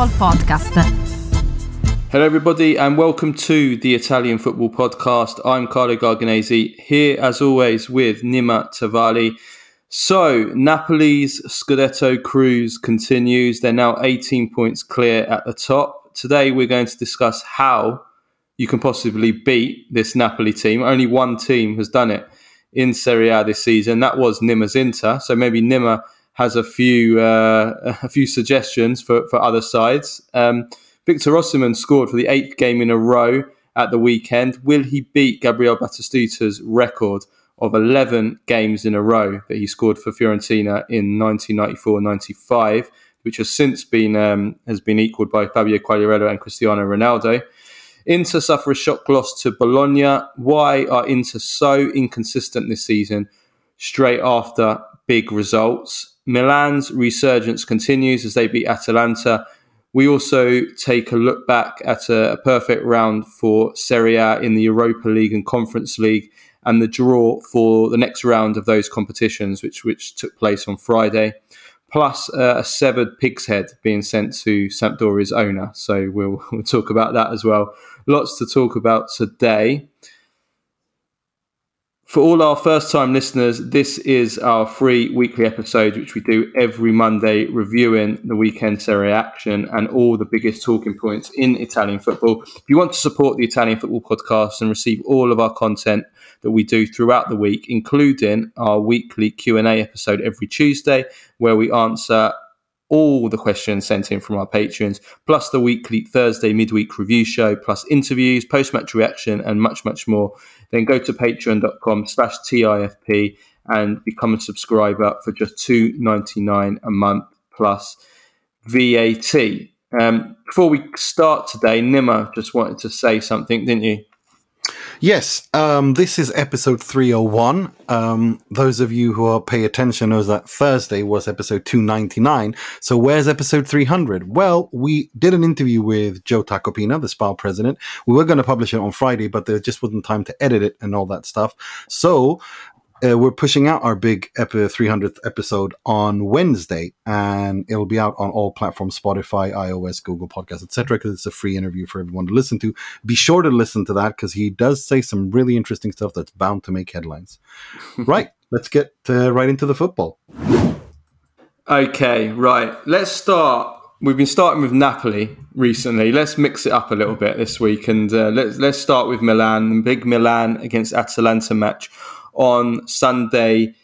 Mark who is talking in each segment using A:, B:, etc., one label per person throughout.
A: Football Podcast.
B: Hello, everybody, and welcome to the Italian Football Podcast. I'm Carlo Garganese, here as always with Nima Tavallaey. So, Napoli's Scudetto cruise continues. They're now 18 points clear at the top. Today, we're going to discuss how you can possibly beat this Napoli team. Only one team has done it in Serie A this season. That was Nima's Inter. So maybe Nima has a few uh, a few suggestions for, for other sides. Um, Victor Osimhen scored for the eighth game in a row at the weekend. Will he beat Gabriel Batistuta's record of 11 games in a row that he scored for Fiorentina in 1994-95, which has since been um, has been equalled by Fabio Quagliarella and Cristiano Ronaldo? Inter suffer a shock loss to Bologna. Why are Inter so inconsistent this season? Straight after big results, Milan's resurgence continues as they beat Atalanta. We also take a look back at a, a perfect round for Serie A in the Europa League and Conference League and the draw for the next round of those competitions, which which took place on Friday plus uh, a severed pig's head being sent to Sampdoria's owner. So we'll, we'll talk about that as well. Lots to talk about today. For all our first time listeners, this is our free weekly episode, which we do every Monday, reviewing the weekend Serie action and all the biggest talking points in Italian football. If you want to support the Italian Football Podcast and receive all of our content that we do throughout the week, including our weekly Q&A episode every Tuesday, where we answer all the questions sent in from our patrons, plus the weekly Thursday midweek review show, plus interviews, post-match reaction, and much, much more, then go to patreon.com slash TIFP and become a subscriber for just two ninety nine a month plus VAT. Um, before we start today, Nima just wanted to say something, didn't you?
C: Yes, um, this is episode 301. Um, those of you who are pay attention knows that Thursday was episode 299. So where's episode 300? Well, we did an interview with Joe Tacopina, the SPAL president. We were going to publish it on Friday, but there just wasn't time to edit it and all that stuff. So uh, we're pushing out our big epi- 300th episode on Wednesday, and it'll be out on all platforms: Spotify, iOS, Google Podcasts, etc. Because it's a free interview for everyone to listen to. Be sure to listen to that because he does say some really interesting stuff that's bound to make headlines. right, let's get uh, right into the football.
B: Okay, right. Let's start. We've been starting with Napoli recently. Let's mix it up a little bit this week, and uh, let's let's start with Milan. Big Milan against Atalanta match on Sunday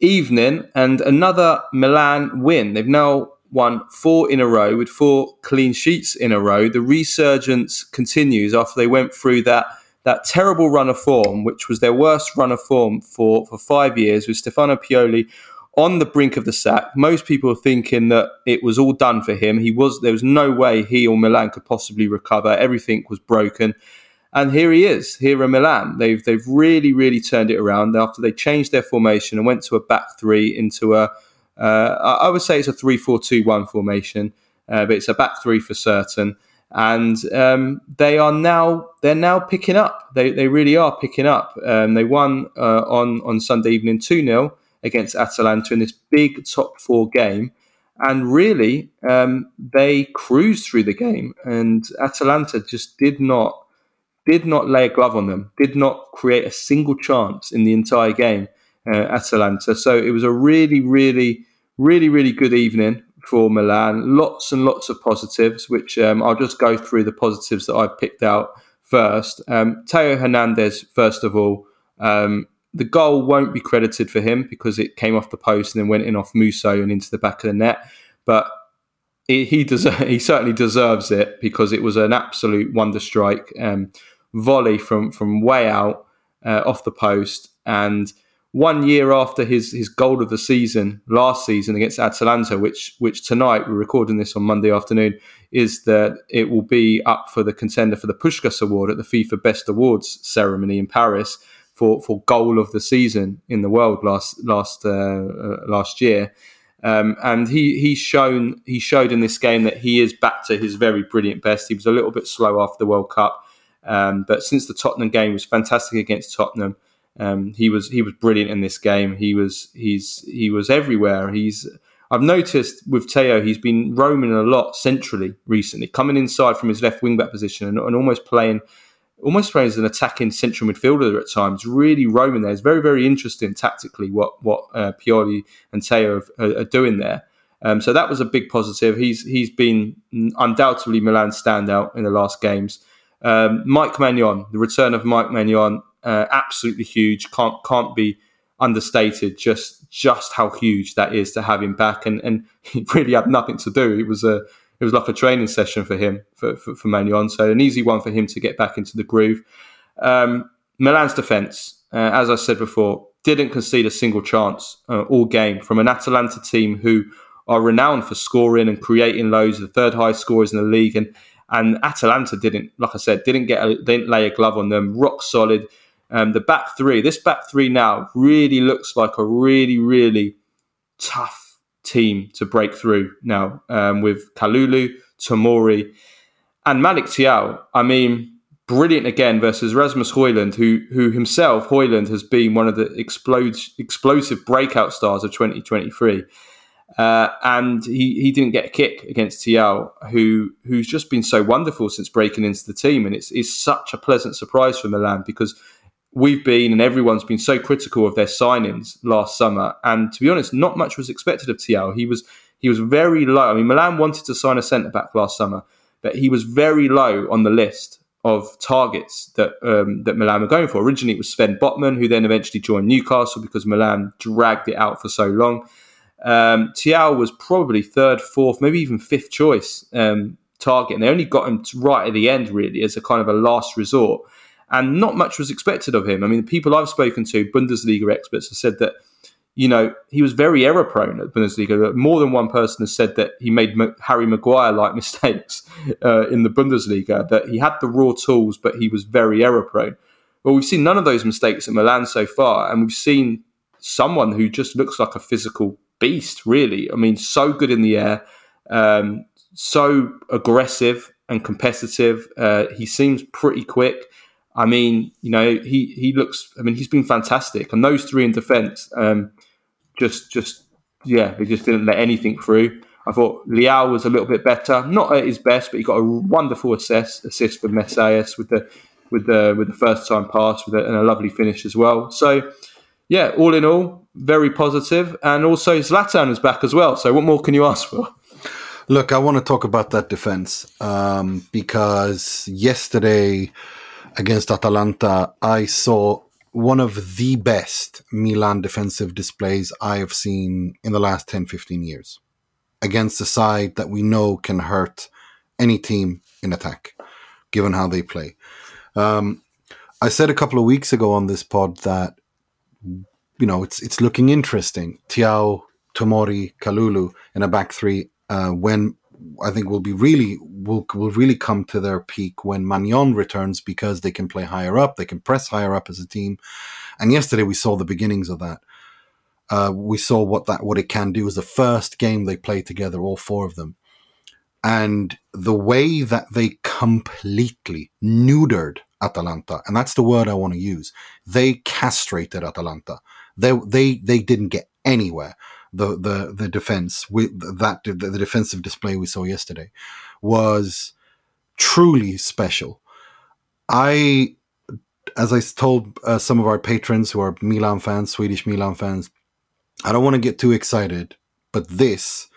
B: evening and another Milan win. They've now won four in a row with four clean sheets in a row. The resurgence continues after they went through that that terrible run of form, which was their worst run of form for, for five years, with Stefano Pioli on the brink of the sack. Most people thinking that it was all done for him. He was there was no way he or Milan could possibly recover. Everything was broken. And here he is, here in Milan. They've they've really really turned it around after they changed their formation and went to a back three into a uh, I would say it's a three four two one formation, uh, but it's a back three for certain. And um, they are now they're now picking up. They, they really are picking up. Um, they won uh, on on Sunday evening two 0 against Atalanta in this big top four game and really um, they cruised through the game and atalanta just did not did not lay a glove on them, did not create a single chance in the entire game, uh, Atalanta. So it was a really, really, really, really good evening for Milan. Lots and lots of positives, which um, I'll just go through the positives that I've picked out first. Um, Theo Hernandez, first of all, um, the goal won't be credited for him because it came off the post and then went in off Musso and into the back of the net. But he he, he certainly deserves it because it was an absolute wonder strike. Um, volley from from way out uh, off the post. And one year after his his goal of the season last season against Atalanta, which which tonight we're recording this on Monday afternoon, is that it will be up for the contender for the Puskas Award at the FIFA Best Awards ceremony in Paris for for goal of the season in the world last last uh, uh, last year. Um, and he he's shown he showed in this game that he is back to his very brilliant best. He was a little bit slow after the World Cup, um, but since the Tottenham game was fantastic against Tottenham, um, he was he was brilliant in this game. He was he's he was everywhere. He's I've noticed with Theo, he's been roaming a lot centrally recently, coming inside from his left wing back position and, and almost playing almost playing as an attacking central midfielder at times, really roaming there. It's very, very interesting tactically what what uh, Pioli and Theo are, are doing there. Um, so that was a big positive. He's he's been undoubtedly Milan's standout in the last games. Um, Mike Maignan, the return of Mike Maignan, uh, absolutely huge. Can't can't be understated. Just just how huge that is to have him back, and and he really had nothing to do. It was a it was like a training session for him for, for, for. So an easy one for him to get back into the groove. Um, Milan's defence, uh, as I said before, didn't concede a single chance uh, all game from an Atalanta team who are renowned for scoring and creating loads, the third highest scorers in the league. And and Atalanta didn't, like I said, didn't get a, didn't lay a glove on them. Rock solid. Um, the back three, this back three now really looks like a really really tough team to break through now um, with Kalulu, Tomori, and Malick Thiaw. I mean, brilliant again versus Rasmus Højlund, who who himself Højlund has been one of the explode, explosive breakout stars of 2023. Uh, and he, he didn't get a kick against Thiaw, who who's just been so wonderful since breaking into the team, and it's, it's such a pleasant surprise for Milan because we've been and everyone's been so critical of their signings last summer. And to be honest, not much was expected of Thiaw. He was he was very low. I mean, Milan wanted to sign a centre back last summer, but he was very low on the list of targets that um, that Milan were going for. Originally, it was Sven Botman, who then eventually joined Newcastle because Milan dragged it out for so long. Um, Thiaw was probably third, fourth, maybe even fifth choice um, target, and they only got him right at the end, really, as a kind of a last resort and not much was expected of him. I mean, the people I've spoken to, Bundesliga experts, have said that you know he was very error prone at Bundesliga. More than one person has said that he made Harry Maguire like mistakes uh, in the Bundesliga. That he had the raw tools, but he was very error prone. Well, we've seen none of those mistakes at Milan so far, and we've seen someone who just looks like a physical beast. Really, I mean, so good in the air, um, so aggressive and competitive. Uh, he seems pretty quick. I mean, you know, he he looks. I mean, he's been fantastic, and those three in defence, um, just just yeah, they just didn't let anything through. I thought Leao was a little bit better, not at his best, but he got a wonderful assist assist for Messias with the with the with the first time pass with a, and a lovely finish as well. So yeah, all in all, very positive, and also Zlatan is back as well. So what more can you ask for?
C: Look, I want to talk about that defense um, because yesterday against Atalanta, I saw one of the best Milan defensive displays I have seen in the last 10, 15 years against a side that we know can hurt any team in attack, given how they play. Um, I said a couple of weeks ago on this pod that you know it's it's looking interesting. Thiaw, Tomori, Kalulu in a back three uh, when I think will be really will will really come to their peak when Maignan returns because they can play higher up, they can press higher up as a team. And yesterday we saw the beginnings of that. Uh, we saw what that what it can do. It was the first game they played together, all four of them, and the way that they completely neutered Atalanta, and that's the word I want to use. They castrated Atalanta. They they they didn't get anywhere the the the defense with that the, the defensive display we saw yesterday was truly special. I, as I told uh, some of our patrons who are Milan fans, Swedish Milan fans, I don't want to get too excited, but this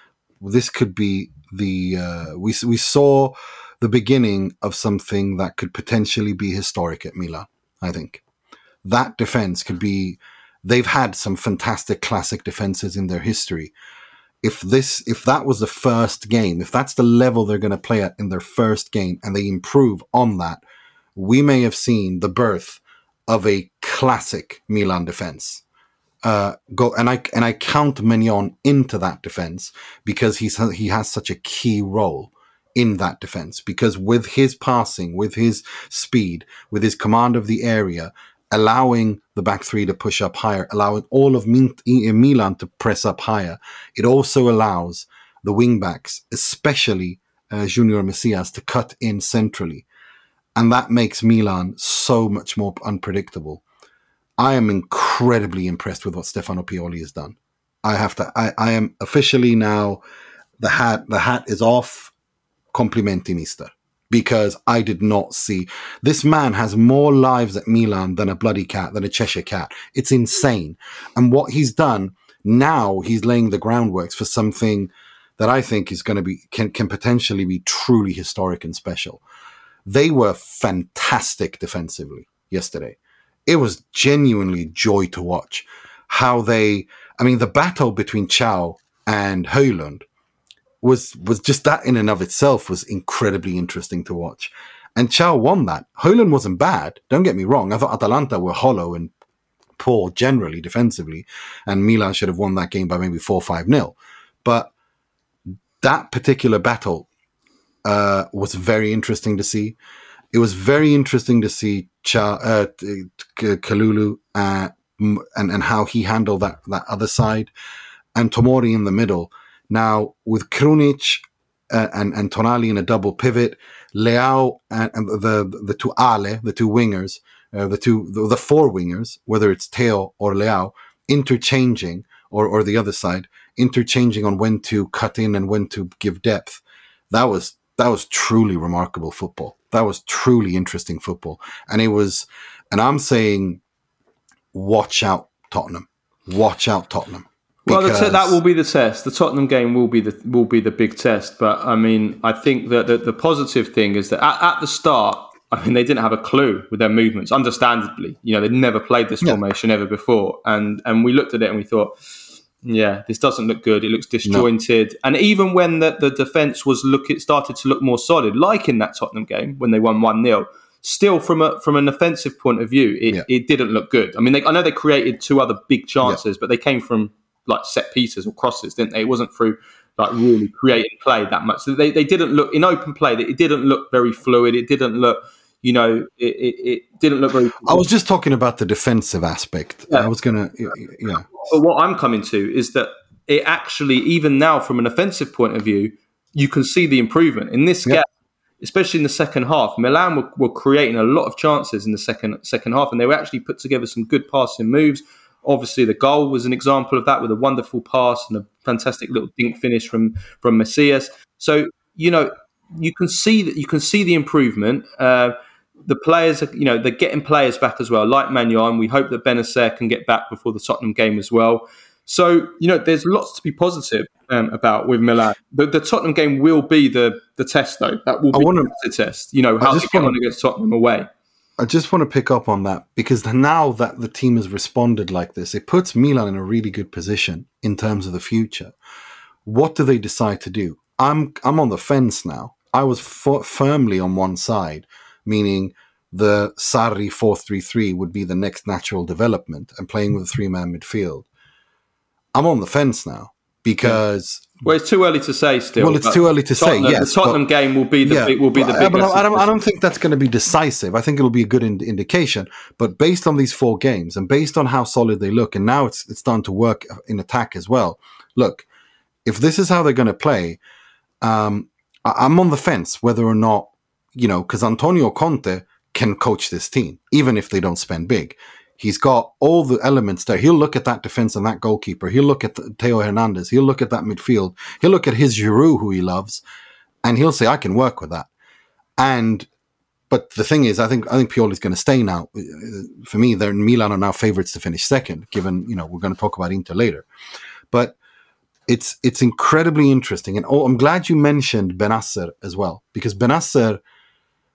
C: this could be the uh, we we saw the beginning of something that could potentially be historic at Milan. I think that defense could be they've had some fantastic classic defenses in their history. If this, if that was the first game, if that's the level they're going to play at in their first game, and they improve on that, we may have seen the birth of a classic Milan defense. Uh, go and I and I count Maignan into that defense because he's he has such a key role in that defense because with his passing, with his speed, with his command of the area, allowing the back three to push up higher, allowing all of Milan to press up higher. It also allows the wing backs, especially uh, Junior Messias, to cut in centrally. And that makes Milan so much more unpredictable. I am incredibly impressed with what Stefano Pioli has done. I have to. I, I am officially now. The hat. The hat is off. Complimenti, Mister. Because I did not see this man has more lives at Milan than a bloody cat, than a Cheshire cat. It's insane. And what he's done now, he's laying the groundwork for something that I think is going to be can can potentially be truly historic and special. They were fantastic defensively yesterday. It was genuinely joy to watch how they. I mean, the battle between Thiaw and Højlund was was just that in and of itself was incredibly interesting to watch. And Thiaw won that. Højlund wasn't bad. Don't get me wrong. I thought Atalanta were hollow and poor generally defensively, and Milan should have won that game by maybe four five nil. But that particular battle uh, was very interesting to see. It was very interesting to see Cha, uh, Kalulu uh, and and how he handled that that other side, and Tomori in the middle. Now with Krunic uh, and and Tonali in a double pivot, Leao and, and the the two Ale, the two wingers, uh, the two the, the, four wingers, whether it's Theo or Leao, interchanging or or the other side, interchanging on when to cut in and when to give depth. That was that was truly remarkable football. That was truly interesting football, and it was. And I'm saying, watch out, Tottenham. Watch out, Tottenham.
B: Well, t- that will be the test. The Tottenham game will be the will be the big test. But I mean, I think that the, the positive thing is that at, at, the start, I mean, they didn't have a clue with their movements. Understandably, you know, they'd never played this formation ever before, and and we looked at it and we thought, yeah, this doesn't look good. It looks disjointed. No. And even when the, the defence was look, it started to look more solid, like in that Tottenham game when they won one 0 Still, from a from an offensive point of view, it, yeah. it didn't look good. I mean, they, I know they created two other big chances, yeah. but they came from like set pieces or crosses, didn't they? It wasn't through like really creating play that much. So they, they didn't look in open play. It didn't look very fluid. It didn't look you know, it, it, it didn't look very.
C: I was just talking about the defensive aspect. Yeah. I was to, yeah.
B: But what I'm coming to is that it actually, even now, from an offensive point of view, you can see the improvement in this gap, especially in the second half. Milan were, were, creating a lot of chances in the second second half, and they were actually put together some good passing moves. Obviously, the goal was an example of that with a wonderful pass and a fantastic little dink finish from from Messias. So you know you can see that you can see the improvement. Uh, the players, are, you know, they're getting players back as well, like Maignan. We hope that Bennacer can get back before the Tottenham game as well. So, you know, there's lots to be positive um, about with Milan. The, the, Tottenham game will be the the test, though. That will be wanna, the test. You know, how they get on against Tottenham away.
C: I just want to pick up on that because now that the team has responded like this, it puts Milan in a really good position in terms of the future. What do they decide to do? I'm I'm on the fence now. I was f- firmly on one side meaning the Sarri 4-3-3 would be the next natural development and playing with a three-man midfield. I'm on the fence now because
B: well, it's too early to say still.
C: Well, it's too early to
B: Tottenham,
C: say. Yes,
B: the Tottenham but, game will be the yeah, will be the
C: big. But I, don't, I don't think that's going to be decisive. I think it'll be a good ind- indication. But based on these four games and based on how solid they look, and now it's it's starting to work in attack as well. Look, if this is how they're going to play, um, I'm on the fence whether or not you know, because Antonio Conte can coach this team, even if they don't spend big. He's got all the elements there. He'll look at that defense and that goalkeeper. He'll look at the, Theo Hernandez. He'll look at that midfield. He'll look at his Giroud, who he loves, and he'll say, "I can work with that." And but the thing is, I think I think Pioli's going to stay now. For me, they're Milan are now favourites to finish second. Given you know we're going to talk about Inter later, but it's it's incredibly interesting. And oh, I'm glad you mentioned Bennacer as well because Bennacer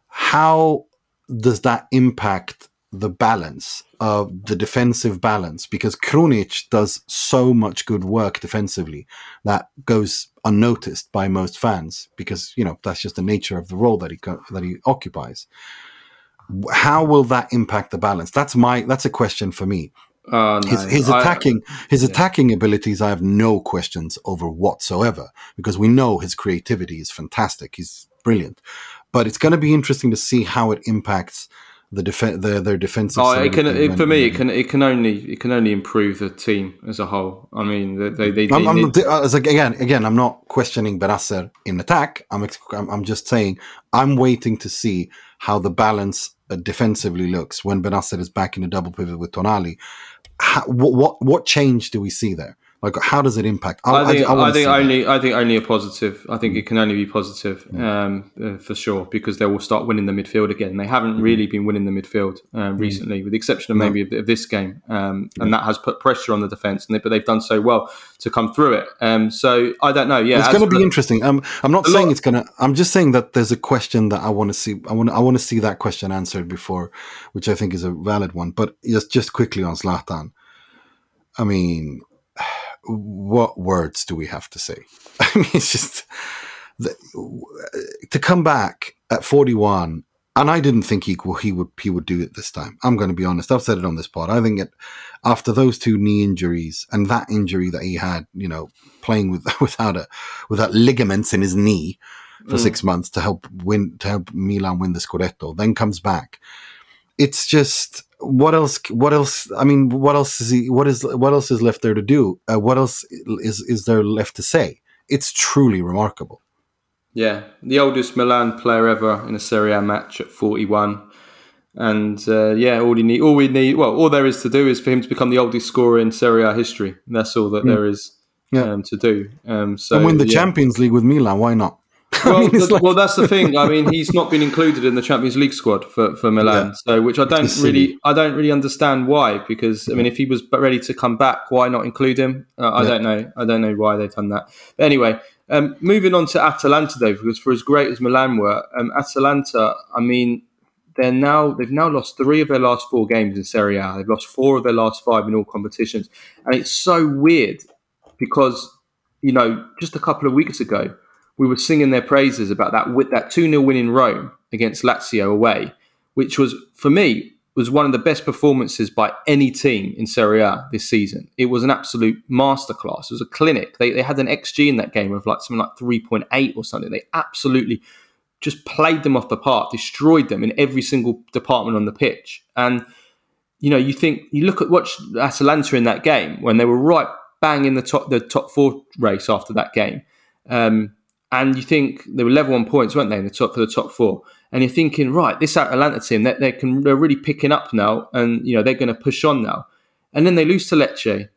C: how does that impact the balance of the defensive balance? Because Krunic does so much good work defensively that goes unnoticed by most fans because you know that's just the nature of the role that he that he occupies. How will that impact the balance? That's my that's a question for me. Uh, no, his, his attacking I, his yeah. attacking abilities, I have no questions over whatsoever because we know his creativity is fantastic. He's brilliant but it's going to be interesting to see how it impacts the def- the, their defensive.
B: Oh, it can it, for me. It can it can only it can only improve the team as a whole. I mean, they they. they,
C: I'm, I'm, as again again. I'm not questioning Bennacer in attack. I'm, I'm just saying I'm waiting to see how the balance uh, defensively looks when Bennacer is back in a double pivot with Tonali. How, what what what change do we see there? Like, how does it impact?
B: I, think, I, I think only, that. I think only a positive. I think it can only be positive um, uh, for sure because they will start winning the midfield again. They haven't mm. really been winning the midfield uh, mm. recently, with the exception of maybe no. of, this game, um, and that has put pressure on the defense. They, but they've done so well to come through it. Um, so I don't know. Yeah,
C: it's going to be interesting. Um, I'm not saying lot, it's going to. I'm just saying that there's a question that I want to see. I want. I want to see that question answered before, which I think is a valid one. But just just quickly on Zlatan. I mean what words do we have to say? I mean, it's just the, to come back at 41, and I didn't think he, he would he would do it this time. I'm going to be honest. I've said it on this pod. I think it after those two knee injuries and that injury that he had, you know, playing with without a without ligaments in his knee for mm. six months to help win to help Milan win the Scudetto, then comes back. It's just what else? What else? I mean, what else is he? What is what else is left there to do? Uh, what else is is there left to say? It's truly remarkable.
B: Yeah, the oldest Milan player ever in a Serie A match at forty-one, and uh, yeah, all he need, all we need, well, all there is to do is for him to become the oldest scorer in Serie A history. That's all that mm. there is yeah. um, to do. Um, so
C: and win the
B: yeah.
C: Champions League with Milan. Why not?
B: Well, I mean, like... well, that's the thing. I mean, he's not been included in the Champions League squad for, for Milan, yeah. so which I don't really, I don't really understand why. Because I mean, if he was ready to come back, why not include him? Uh, I yeah. don't know. I don't know why they've done that. But anyway, um, moving on to Atalanta, though, because for as great as Milan were, um, Atalanta, I mean, they're now they've now lost three of their last four games in Serie A. They've lost four of their last five in all competitions, and it's so weird because you know just a couple of weeks ago we were singing their praises about that with that 2 0 win in Rome against Lazio away, which was, for me, was one of the best performances by any team in Serie A this season. It was an absolute masterclass. It was a clinic. They, they had an XG in that game of like something like 3.8 or something. They absolutely just played them off the park, destroyed them in every single department on the pitch. And, you know, you think, you look at watch Atalanta in that game when they were right bang in the top, the top four race after that game. Um, and you think they were level on points, weren't they, in the top for the top four? And you're thinking, right, this Atalanta team, they, they can they're really picking up now, and you know they're going to push on now. And then they lose to Lecce,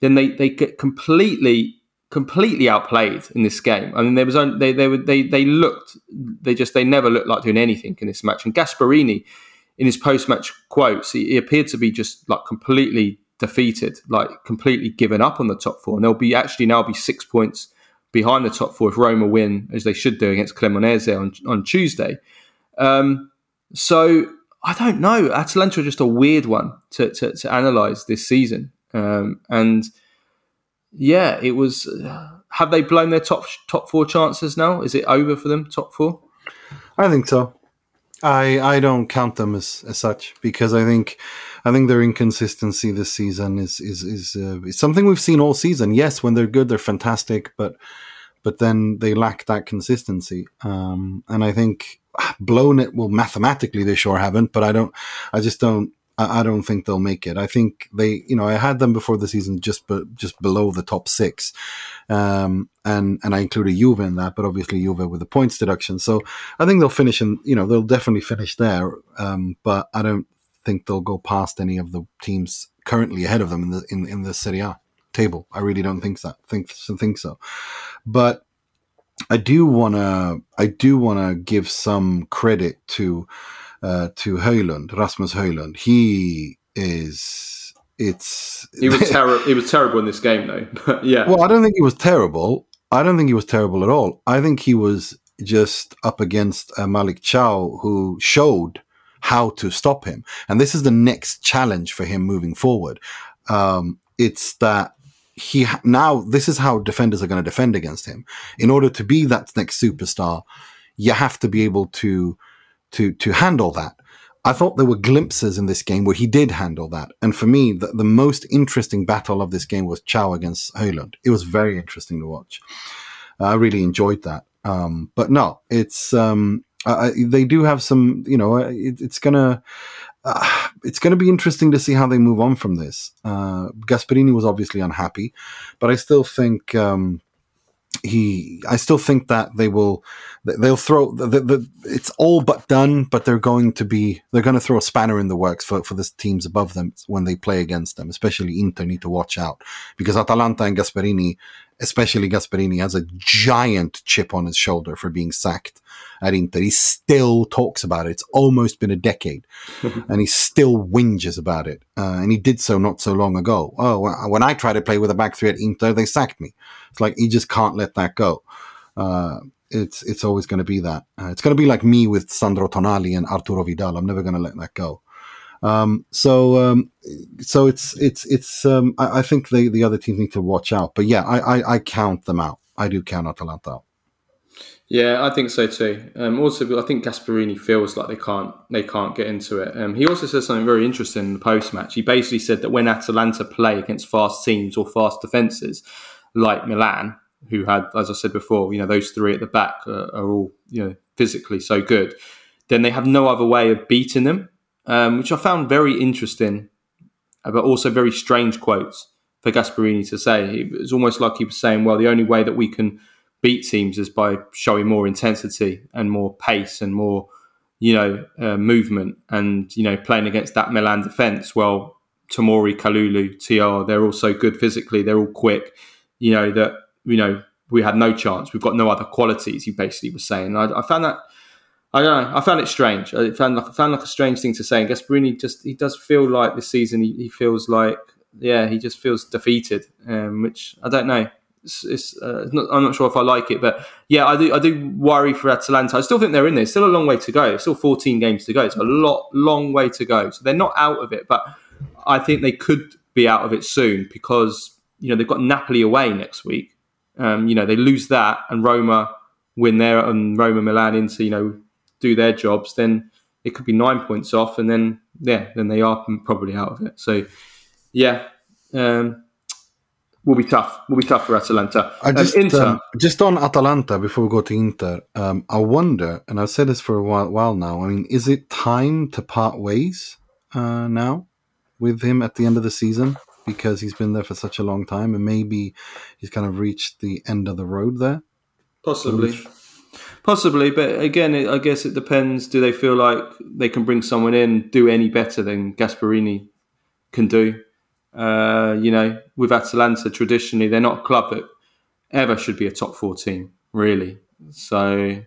B: then they they get completely completely outplayed in this game. I mean, there was only, they they were they they looked they just they never looked like doing anything in this match. And Gasperini, in his post match quotes, he, he appeared to be just like completely defeated, like completely given up on the top four. And there'll be actually now be six points behind the top four if Roma win, as they should do against Cremonese on, on Tuesday. Um, so I don't know. Atalanta are just a weird one to, to, to analyse this season. Um, and yeah, it was. Have they blown their top top four chances now? Is it over for them? Top four?
C: I think so. I I don't count them as, as such because I think I think their inconsistency this season is is is, uh, is something we've seen all season. Yes, when they're good, they're fantastic, but but then they lack that consistency. Um, and I think blown it well mathematically they sure haven't, but I don't. I just don't. I don't think they'll make it. I think they, you know, I had them before the season just be, just below the top six, um, and and I included Juve in that, but obviously Juve with the points deduction. So I think they'll finish in, you know, they'll definitely finish there. Um, but I don't think they'll go past any of the teams currently ahead of them in the in, in the Serie A table. I really don't think so. Think think so. But I do wanna I do wanna give some credit to uh, to Højlund, Rasmus Højlund. He is it's
B: he was terrible. he was terrible in this game though. yeah.
C: Well, I don't think he was terrible. I don't think he was terrible at all. I think he was just up against uh, Malick Thiaw, who showed how to stop him. And this is the next challenge for him moving forward. Um, it's that he now this is how defenders are going to defend against him. In order to be that next superstar, you have to be able to to to handle that. I thought there were glimpses in this game where he did handle that. And for me, the, the most interesting battle of this game was Thiaw against Højlund. It was very interesting to watch. I really enjoyed that. Um, but no, it's um, they do have some. You know, it, it's gonna uh, it's going to be interesting to see how they move on from this. Uh, Gasperini was obviously unhappy, but I still think um, he, I still think that they will, they'll throw the, the, it's all but done, but they're going to be, they're going to throw a spanner in the works for, for the teams above them when they play against them, especially Inter need to watch out because Atalanta and Gasperini, especially Gasperini has a giant chip on his shoulder for being sacked at Inter. He still talks about it. It's almost been a decade and he still whinges about it. Uh, and he did so not so long ago. Oh, when I tried to play with a back three at Inter, they sacked me. It's like he just can't let that go. Uh, it's it's always going to be that. Uh, it's going to be like me with Sandro Tonali and Arturo Vidal. I'm never going to let that go. Um, so um, so it's it's it's. Um, I, I, think the the other teams need to watch out. But yeah, I, I, I count them out. I do count Atalanta out.
B: Yeah, I think so too. Um, also, I think Gasperini feels like they can't they can't get into it. Um, he also said something very interesting in the post match. He basically said that when Atalanta play against fast teams or fast defences, like Milan, who had, as I said before, you know those three at the back are, are all you know physically so good, then they have no other way of beating them, um, which I found very interesting, but also very strange quotes for Gasperini to say. It was almost like he was saying, "Well, the only way that we can." beat teams is by showing more intensity and more pace and more, you know, uh, movement and, you know, playing against that Milan defence. Well, Tomori, Kalulu, Thiaw, they're all so good physically. They're all quick, you know, that, you know, we had no chance. We've got no other qualities, he basically was saying. I, I found that, I don't know, I found it strange. I found like, found like a strange thing to say. And Gasperini just, he does feel like this season, he, he feels like, yeah, he just feels defeated, um, which I don't know it's, it's, uh, not, I'm not sure if I like it, but yeah, I do. I do worry for Atalanta. I still think they're in there. Still a long way to go. Still 14 games to go. It's a lot, long way to go. So they're not out of it, but I think they could be out of it soon because you know they've got Napoli away next week. Um, you know they lose that and Roma win there and Roma Milan Inter you know do their jobs. Then it could be nine points off, and then yeah, then they are probably out of it. So yeah. Um, will be tough. Will be tough for Atalanta.
C: I just, um, Inter. Um, just on Atalanta before we go to Inter, um, I wonder, and I've said this for a while, while, now. I mean, is it time to part ways uh, now with him at the end of the season because he's been there for such a long time, and maybe he's kind of reached the end of the road there?
B: Possibly. Possibly, but again, I guess it depends. Do they feel like they can bring someone in, do any better than Gasperini can do? Uh, you know, with Atalanta, traditionally, they're not a club that ever should be a top four team, really. So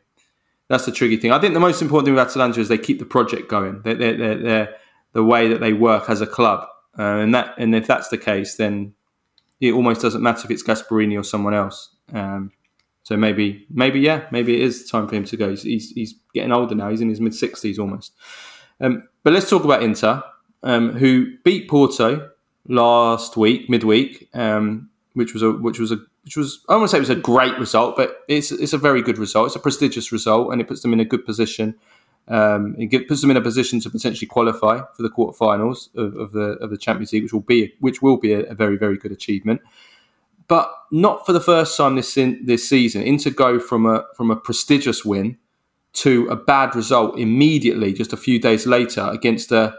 B: that's the tricky thing. I think the most important thing with Atalanta is they keep the project going. They're, they're, they're the way that they work as a club, uh, and that and if that's the case, then it almost doesn't matter if it's Gasperini or someone else. Um, so maybe, maybe yeah, maybe it is time for him to go. He's, he's, he's getting older now. He's in his mid sixties almost. Um, but let's talk about Inter, um, who beat Porto last week, midweek, um, which was a which was a which was I want to say it was a great result, but it's it's a very good result. It's a prestigious result, and it puts them in a good position. Um, it puts them in a position to potentially qualify for the quarterfinals of, of the of the Champions League, which will be which will be a, a very very good achievement. But not for the first time this in, this season. Inter go from a from a prestigious win to a bad result immediately, just a few days later against a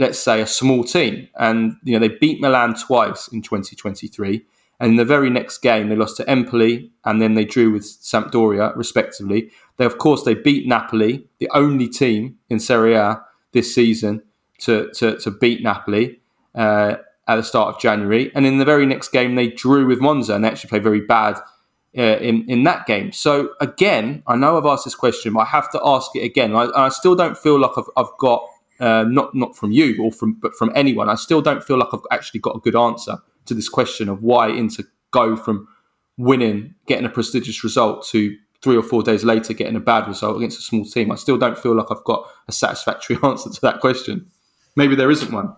B: let's say, a small team. And, you know, they beat Milan twice in 2023. And in the very next game, they lost to Empoli and then they drew with Sampdoria, respectively. They, of course, they beat Napoli, the only team in Serie A this season to, to, to beat Napoli uh, at the start of January. And in the very next game, they drew with Monza and they actually played very bad uh, in, in that game. So, again, I know I've asked this question, but I have to ask it again. I, I still don't feel like I've, I've got uh, not not from you or from but from anyone. I still don't feel like I've actually got a good answer to this question of why Inter go from winning, getting a prestigious result to three or four days later getting a bad result against a small team. I still don't feel like I've got a satisfactory answer to that question. Maybe there isn't one.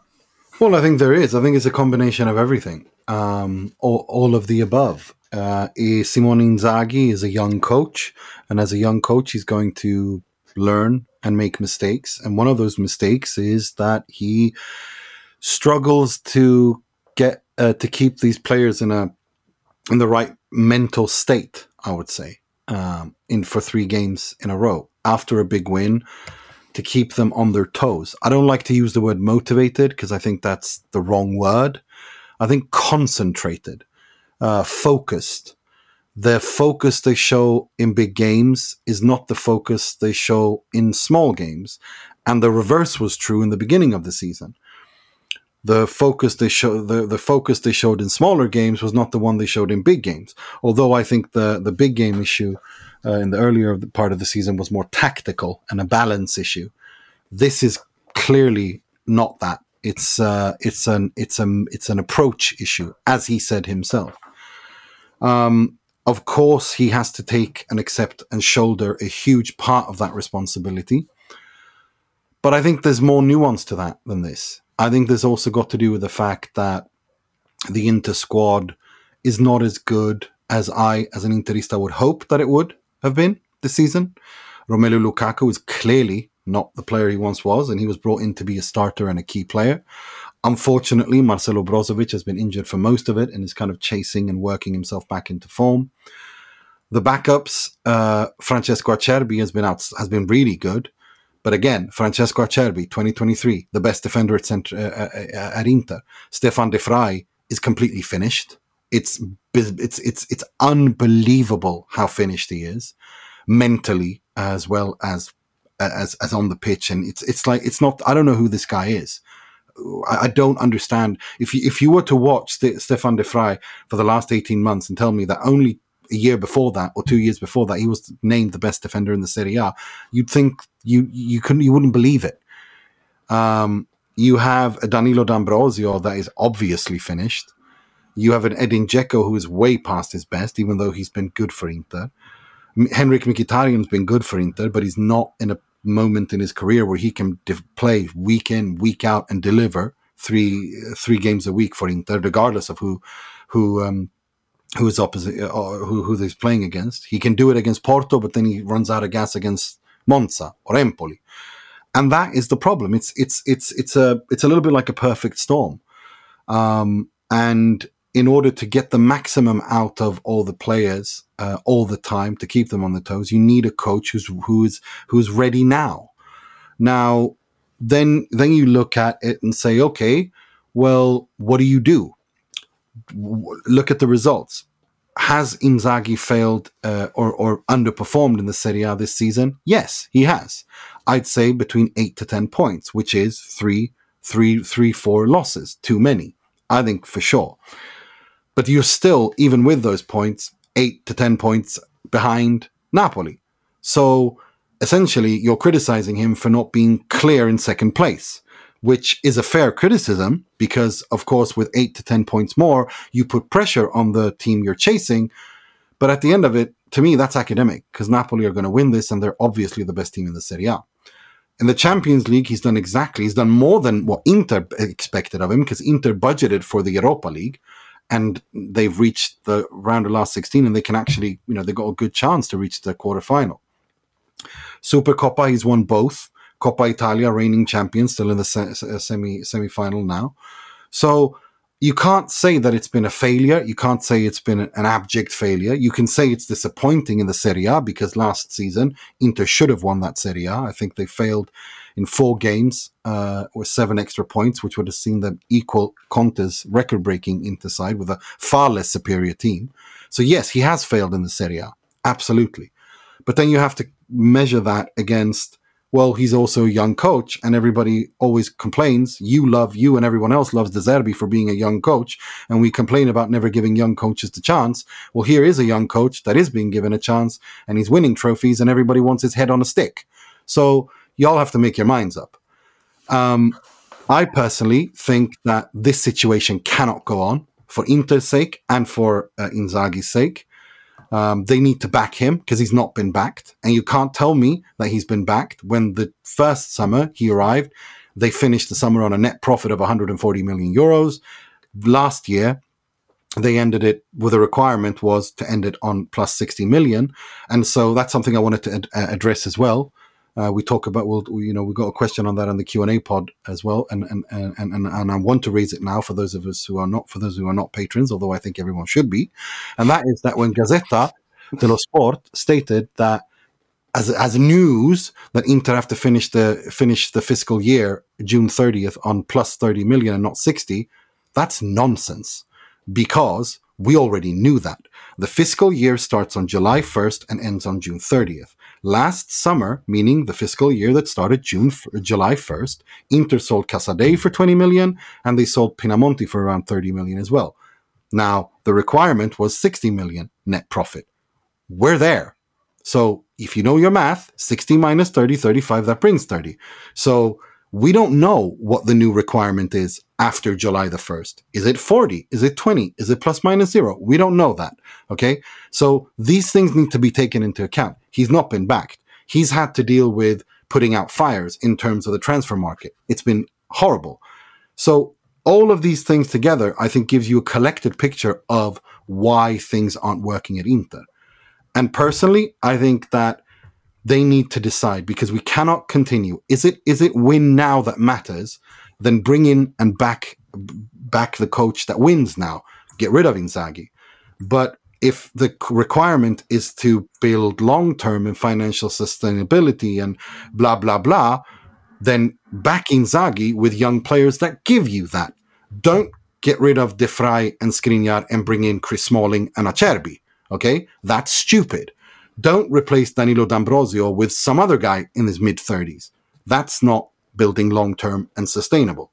C: Well, I think there is. I think it's a combination of everything, um, all, all of the above. Uh, Simone Inzaghi is a young coach, and as a young coach, he's going to learn and make mistakes. And one of those mistakes is that he struggles to get uh, to keep these players in a in the right mental state. I would say um, in for three games in a row after a big win to keep them on their toes. I don't like to use the word motivated because I think that's the wrong word. I think concentrated, uh, focused, the focus they show in big games is not the focus they show in small games. And the reverse was true in the beginning of the season. The focus they show the, the focus they showed in smaller games was not the one they showed in big games. Although I think the, the big game issue uh, in the earlier part of the season was more tactical and a balance issue. This is clearly not that. It's uh, it's an it's an it's an approach issue, as he said himself. Um, of course, he has to take and accept and shoulder a huge part of that responsibility. But I think there's more nuance to that than this. I think there's also got to do with the fact that the Inter squad is not as good as I, as an Interista, would hope that it would have been this season. Romelu Lukaku is clearly not the player he once was, and he was brought in to be a starter and a key player. Unfortunately, Marcelo Brozovic has been injured for most of it and is kind of chasing and working himself back into form. The backups, uh, Francesco Acerbi has been out, has been really good, but again, Francesco Acerbi, 2023, the best defender at, center, uh, uh, at Inter. Stefan De Vrij is completely finished. It's it's it's it's unbelievable how finished he is, mentally as well as as as on the pitch, and it's it's like it's not. I don't know who this guy is. I, don't understand. If you if you were to watch St- Stefan De Vrij for the last eighteen months and tell me that only a year before that or two years before that he was named the best defender in the Serie A, you'd think you you couldn't you wouldn't believe it. Um, you have a Danilo D'Ambrosio that is obviously finished. You have an Edin Dzeko who is way past his best, even though he's been good for Inter. Henrikh Mkhitaryan's been good for Inter, but he's not in a moment in his career where he can play week in, week out, and deliver three three games a week for Inter, regardless of who who um, who is opposite uh, who who he's playing against. He can do it against Porto, but then he runs out of gas against Monza or Empoli, and that is the problem. It's it's it's it's a it's a little bit like a perfect storm, um, and in order to get the maximum out of all the players uh, all the time to keep them on the toes, you need a coach who's who's who's ready now. Now, then then you look at it and say, okay, well, what do you do? Look at the results. Has Inzaghi failed uh, or, or underperformed in the Serie A this season? Yes, he has. I'd say between eight to ten points, which is three, three, three, four losses, too many. I think for sure but you're still, even with those points, eight to 10 points behind Napoli. So essentially, you're criticizing him for not being clear in second place, which is a fair criticism because, of course, with eight to 10 points more, you put pressure on the team you're chasing. But at the end of it, to me, that's academic because Napoli are going to win this and they're obviously the best team in the Serie A. In the Champions League, he's done exactly, he's done more than what Inter expected of him because Inter budgeted for the Europa League and they've reached the round of last 16 and they can actually, you know, they've got a good chance to reach the quarterfinal. Super Coppa, he's won both. Coppa Italia, reigning champion, still in the se- semi semi final now. So you can't say that it's been a failure. You can't say it's been an abject failure. You can say it's disappointing in the Serie A because last season Inter should have won that Serie A. I think they failed in four games uh, with seven extra points, which would have seen them equal Conte's record-breaking Inter side with a far less superior team. So yes, he has failed in the Serie A, absolutely. But then you have to measure that against well, he's also a young coach, and everybody always complains. You love you, and everyone else loves De Zerbi for being a young coach, and we complain about never giving young coaches the chance. Well, here is a young coach that is being given a chance, and he's winning trophies, and everybody wants his head on a stick. So y'all have to make your minds up. Um, I personally think that this situation cannot go on for Inter's sake and for uh, Inzaghi's sake. Um, they need to back him because he's not been backed. And you can't tell me that he's been backed when the first summer he arrived, they finished the summer on a net profit of 140 million euros. Last year, they ended it with a requirement was to end it on plus 60 million. And so that's something I wanted to ad- uh, address as well. Uh, we talk about we'll you know we got a question on that on the Q and A pod as well, and and, and and and I want to raise it now for those of us who are not for those who are not patrons, although I think everyone should be, and that is that when Gazzetta dello Sport stated that as as news that Inter have to finish the finish the fiscal year June 30th on plus 30 million and not 60, that's nonsense. Because we already knew that. The fiscal year starts on July 1st and ends on June 30th. Last summer, meaning the fiscal year that started June July 1st, Inter sold Casadei for 20 million and they sold Pinamonti for around 30 million as well. Now, the requirement was 60 million net profit. We're there. So, if you know your math, 60 minus 30, 35, that brings 30. So, we don't know what the new requirement is after July the 1st. Is it 40? Is it 20? Is it plus minus zero? We don't know that. Okay. So these things need to be taken into account. He's not been backed. He's had to deal with putting out fires in terms of the transfer market. It's been horrible. So all of these things together, I think gives you a collected picture of why things aren't working at Inter. And personally, I think that they need to decide because we cannot continue. Is it is it win now that matters? Then bring in and back back the coach that wins now. Get rid of Inzaghi. But if the requirement is to build long term and financial sustainability and blah blah blah, then back Inzaghi with young players that give you that. Don't get rid of De Vrij and Skriniar and bring in Chris Smalling and Acerbi. Okay, that's stupid. Don't replace Danilo D'Ambrosio with some other guy in his mid 30s. That's not building long term and sustainable.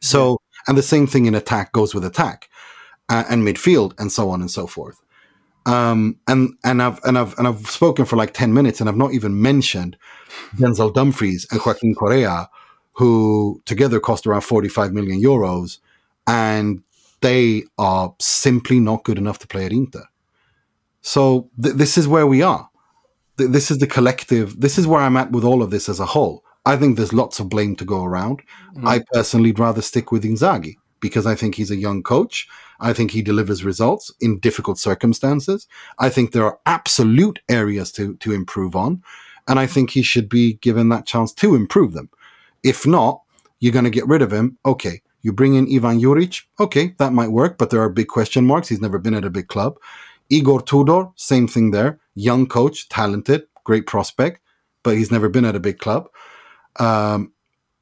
C: So, and the same thing in attack goes with attack uh, and midfield and so on and so forth. Um, and and I've and I've and I've spoken for like ten minutes, and I've not even mentioned Denzel Dumfries and Joaquin Correa, who together cost around forty five million euros, and they are simply not good enough to play at Inter. So th- this is where we are. Th- this is the collective. This is where I'm at with all of this as a whole. I think there's lots of blame to go around. Mm. I personally'd rather stick with Inzaghi because I think he's a young coach. I think he delivers results in difficult circumstances. I think there are absolute areas to to improve on, and I think he should be given that chance to improve them. If not, you're going to get rid of him. Okay, you bring in Ivan Juric. Okay, that might work, but there are big question marks. He's never been at a big club. Igor Tudor, same thing there. Young coach, talented, great prospect, but he's never been at a big club. Um,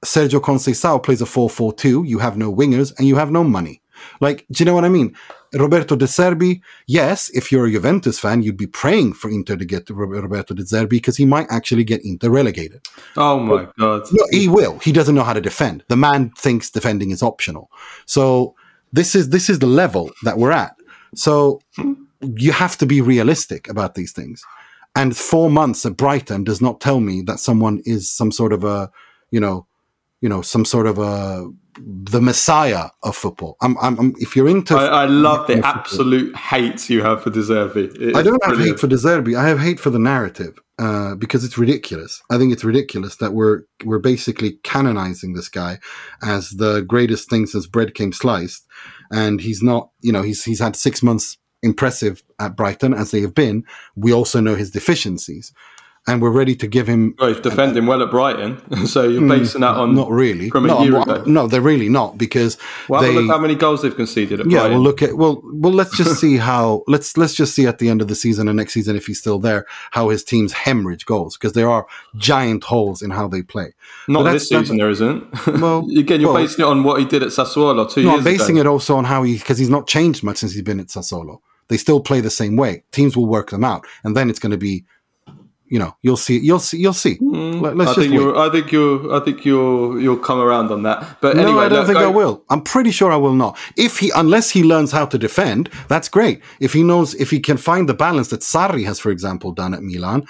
C: Sergio Conceição plays a 4 4 2. You have no wingers and you have no money. Like, do you know what I mean? Roberto De Zerbi, yes, if you're a Juventus fan, you'd be praying for Inter to get Roberto De Zerbi because he might actually get Inter relegated.
B: Oh my but, God.
C: No, he will. He doesn't know how to defend. The man thinks defending is optional. So this is this is the level that we're at. So you have to be realistic about these things. And four months at Brighton does not tell me that someone is some sort of a, you know, you know, some sort of a the messiah of football. I'm, I'm, I'm if you're into,
B: I, I love the absolute hate you have for De Zerbi.
C: I don't have hate for De Zerbi. I have hate for the narrative uh, because it's ridiculous. I think it's ridiculous that we're we're basically canonizing this guy as the greatest thing since bread came sliced, and he's not. You know, he's he's had six months impressive at Brighton as they have been, we also know his deficiencies. And we're ready to give him.
B: Well, he's defending well at Brighton, so you're hmm, basing that on
C: not really
B: from a
C: no,
B: year ago.
C: No, they're really not because
B: well,
C: they,
B: look how many goals they've conceded at Brighton.
C: yeah,
B: Brighton.
C: we'll look at well, well. Let's just see how let's let's just see at the end of the season and next season if he's still there how his teams hemorrhage goals because there are giant holes in how they play.
B: Not this season, there isn't. Well, again, you're well, basing it on what he did at Sassuolo two no, years
C: I'm basing
B: ago.
C: it also on how he because he's not changed much since he's been at Sassuolo. They still play the same way. Teams will work them out, and then it's going to be, you know, you'll see, you'll see, you'll see.
B: Mm, Let's I think you I think you I think you'll you'll come around on that. But anyway, no,
C: I don't look, think I, I will. I'm pretty sure I will not. If he, unless he learns how to defend, that's great. If he knows, if he can find the balance that Sarri has, for example, done at Milan.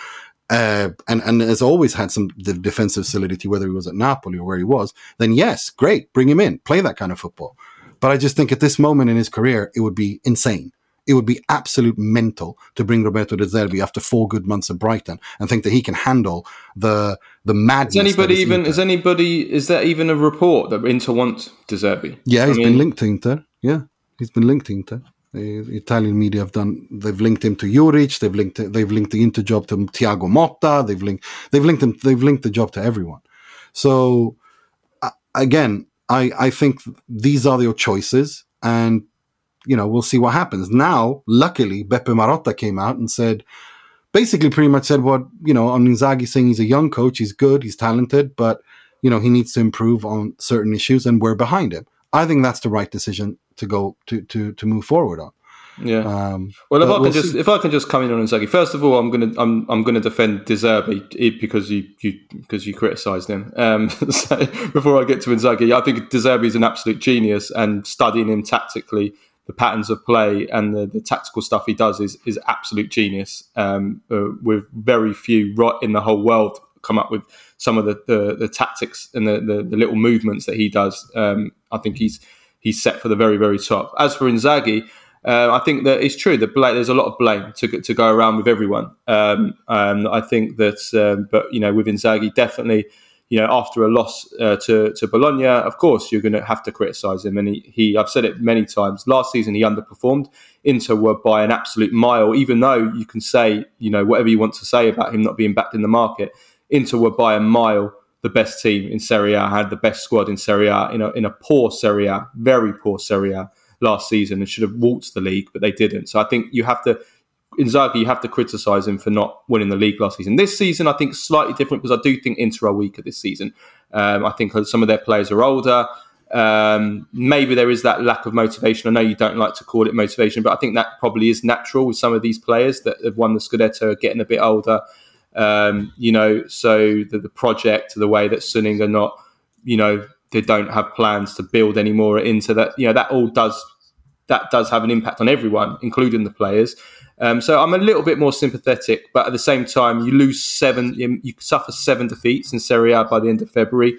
C: Uh, and and has always had some defensive solidity, whether he was at Napoli or where he was, then yes, great, bring him in, play that kind of football. But I just think at this moment in his career, it would be insane it would be absolute mental to bring Roberto De Zerbi after four good months at Brighton and think that he can handle the the madness.
B: Is anybody even? Inter. Is anybody? Is there even a report that Inter wants De Zerbi?
C: Yeah, he's I mean, been linked to Inter. Yeah, he's been linked to Inter. The Italian media have done. They've linked him to Juric. They've linked. They've linked the Inter job to Thiago Motta. They've linked. They've linked him. They've linked the job to everyone. So uh, again, I I think these are your choices, and you know, we'll see what happens. Now, luckily, Beppe Marotta came out and said, basically pretty much said what, you know, on Inzaghi saying he's a young coach, he's good, he's talented, but, you know, he needs to improve on certain issues and we're behind him. I think that's the right decision to go to, to, to move forward on.
B: Yeah.
C: Um,
B: Well, if I can
C: we'll
B: just
C: see.
B: if I can just come in on Inzaghi, first of all, I'm gonna I'm I'm gonna defend De Zerbi because you you because you criticised him. Um, so before I get to Inzaghi, I think De Zerbi is an absolute genius, and studying him tactically, the patterns of play and the, the tactical stuff he does is is absolute genius. Um, uh, with very few right in the whole world come up with some of the the, the tactics and the, the the little movements that he does. Um, I think he's he's set for the very very top. As for Inzaghi. Uh, I think that it's true that bla there's a lot of blame to to go around with everyone. Um, um, I think that, um, but you know, with Inzaghi, definitely, you know, after a loss uh, to to Bologna, of course, you're going to have to criticise him. And he, he, I've said it many times. Last season, he underperformed. Inter were by an absolute mile. Even though you can say, you know, whatever you want to say about him not being backed in the market, Inter were by a mile the best team in Serie A, had the best squad in Serie A, in a, in a poor Serie A, very poor Serie A last season and should have waltzed the league, but they didn't. So I think you have to, Inzaghi, you have to criticise him for not winning the league last season. This season, I think, slightly different because I do think Inter are weaker this season. Um, I think some of their players are older. Um, maybe there is that lack of motivation. I know you don't like to call it motivation, but I think that probably is natural with some of these players that have won the Scudetto, are getting a bit older. Um, you know, so the, the project, the way that Suning are not, you know, they don't have plans to build anymore into that. You know, that all does that does have an impact on everyone, including the players. Um, so I'm a little bit more sympathetic, but at the same time, you lose seven, you, you suffer seven defeats in Serie A by the end of February.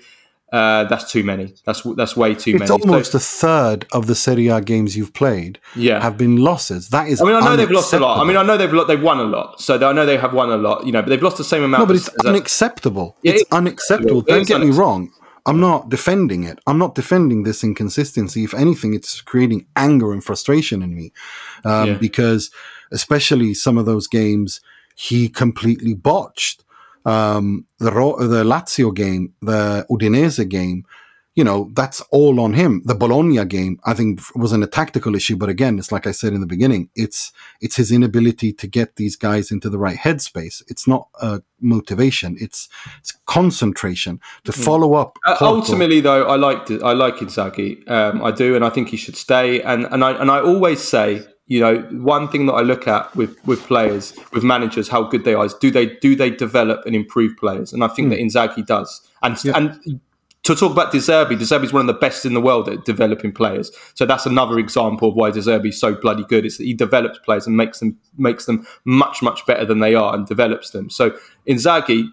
B: Uh, that's too many. That's that's way too
C: It's
B: many.
C: It's almost
B: So-
C: a third of the Serie A games you've played
B: yeah.
C: have been losses. That is.
B: I mean, I know they've lost a lot. I mean, I know they've lo- they've won a lot. So I know they have won a lot. You know, but they've lost the same amount.
C: no, but it's unacceptable. It's
B: it's
C: unacceptable.
B: unacceptable.
C: Don't
B: It's
C: get me wrong. I'm not defending it. I'm not defending this inconsistency. If anything, it's creating anger and frustration in me um,
B: Yeah.
C: because, especially some of those games, he completely botched. Um, the Ro- the Lazio game, the Udinese game, you know, that's all on him. The Bologna game, I think, wasn't a tactical issue, but again, it's like I said in the beginning, it's it's his inability to get these guys into the right headspace. It's not a motivation; it's it's concentration to follow up.
B: Uh, ultimately, though, I liked it. I like Inzaghi. Um, I do, and I think he should stay. And and I and I always say, you know, one thing that I look at with with players, with managers, how good they are is do they do they develop and improve players? And I think that Inzaghi does. And and to talk about De Zerbi, Deserbi is one of the best in the world at developing players. So that's another example of why De Zerbi is so bloody good. Is that he develops players and makes them makes them much much better than they are and develops them. So Inzaghi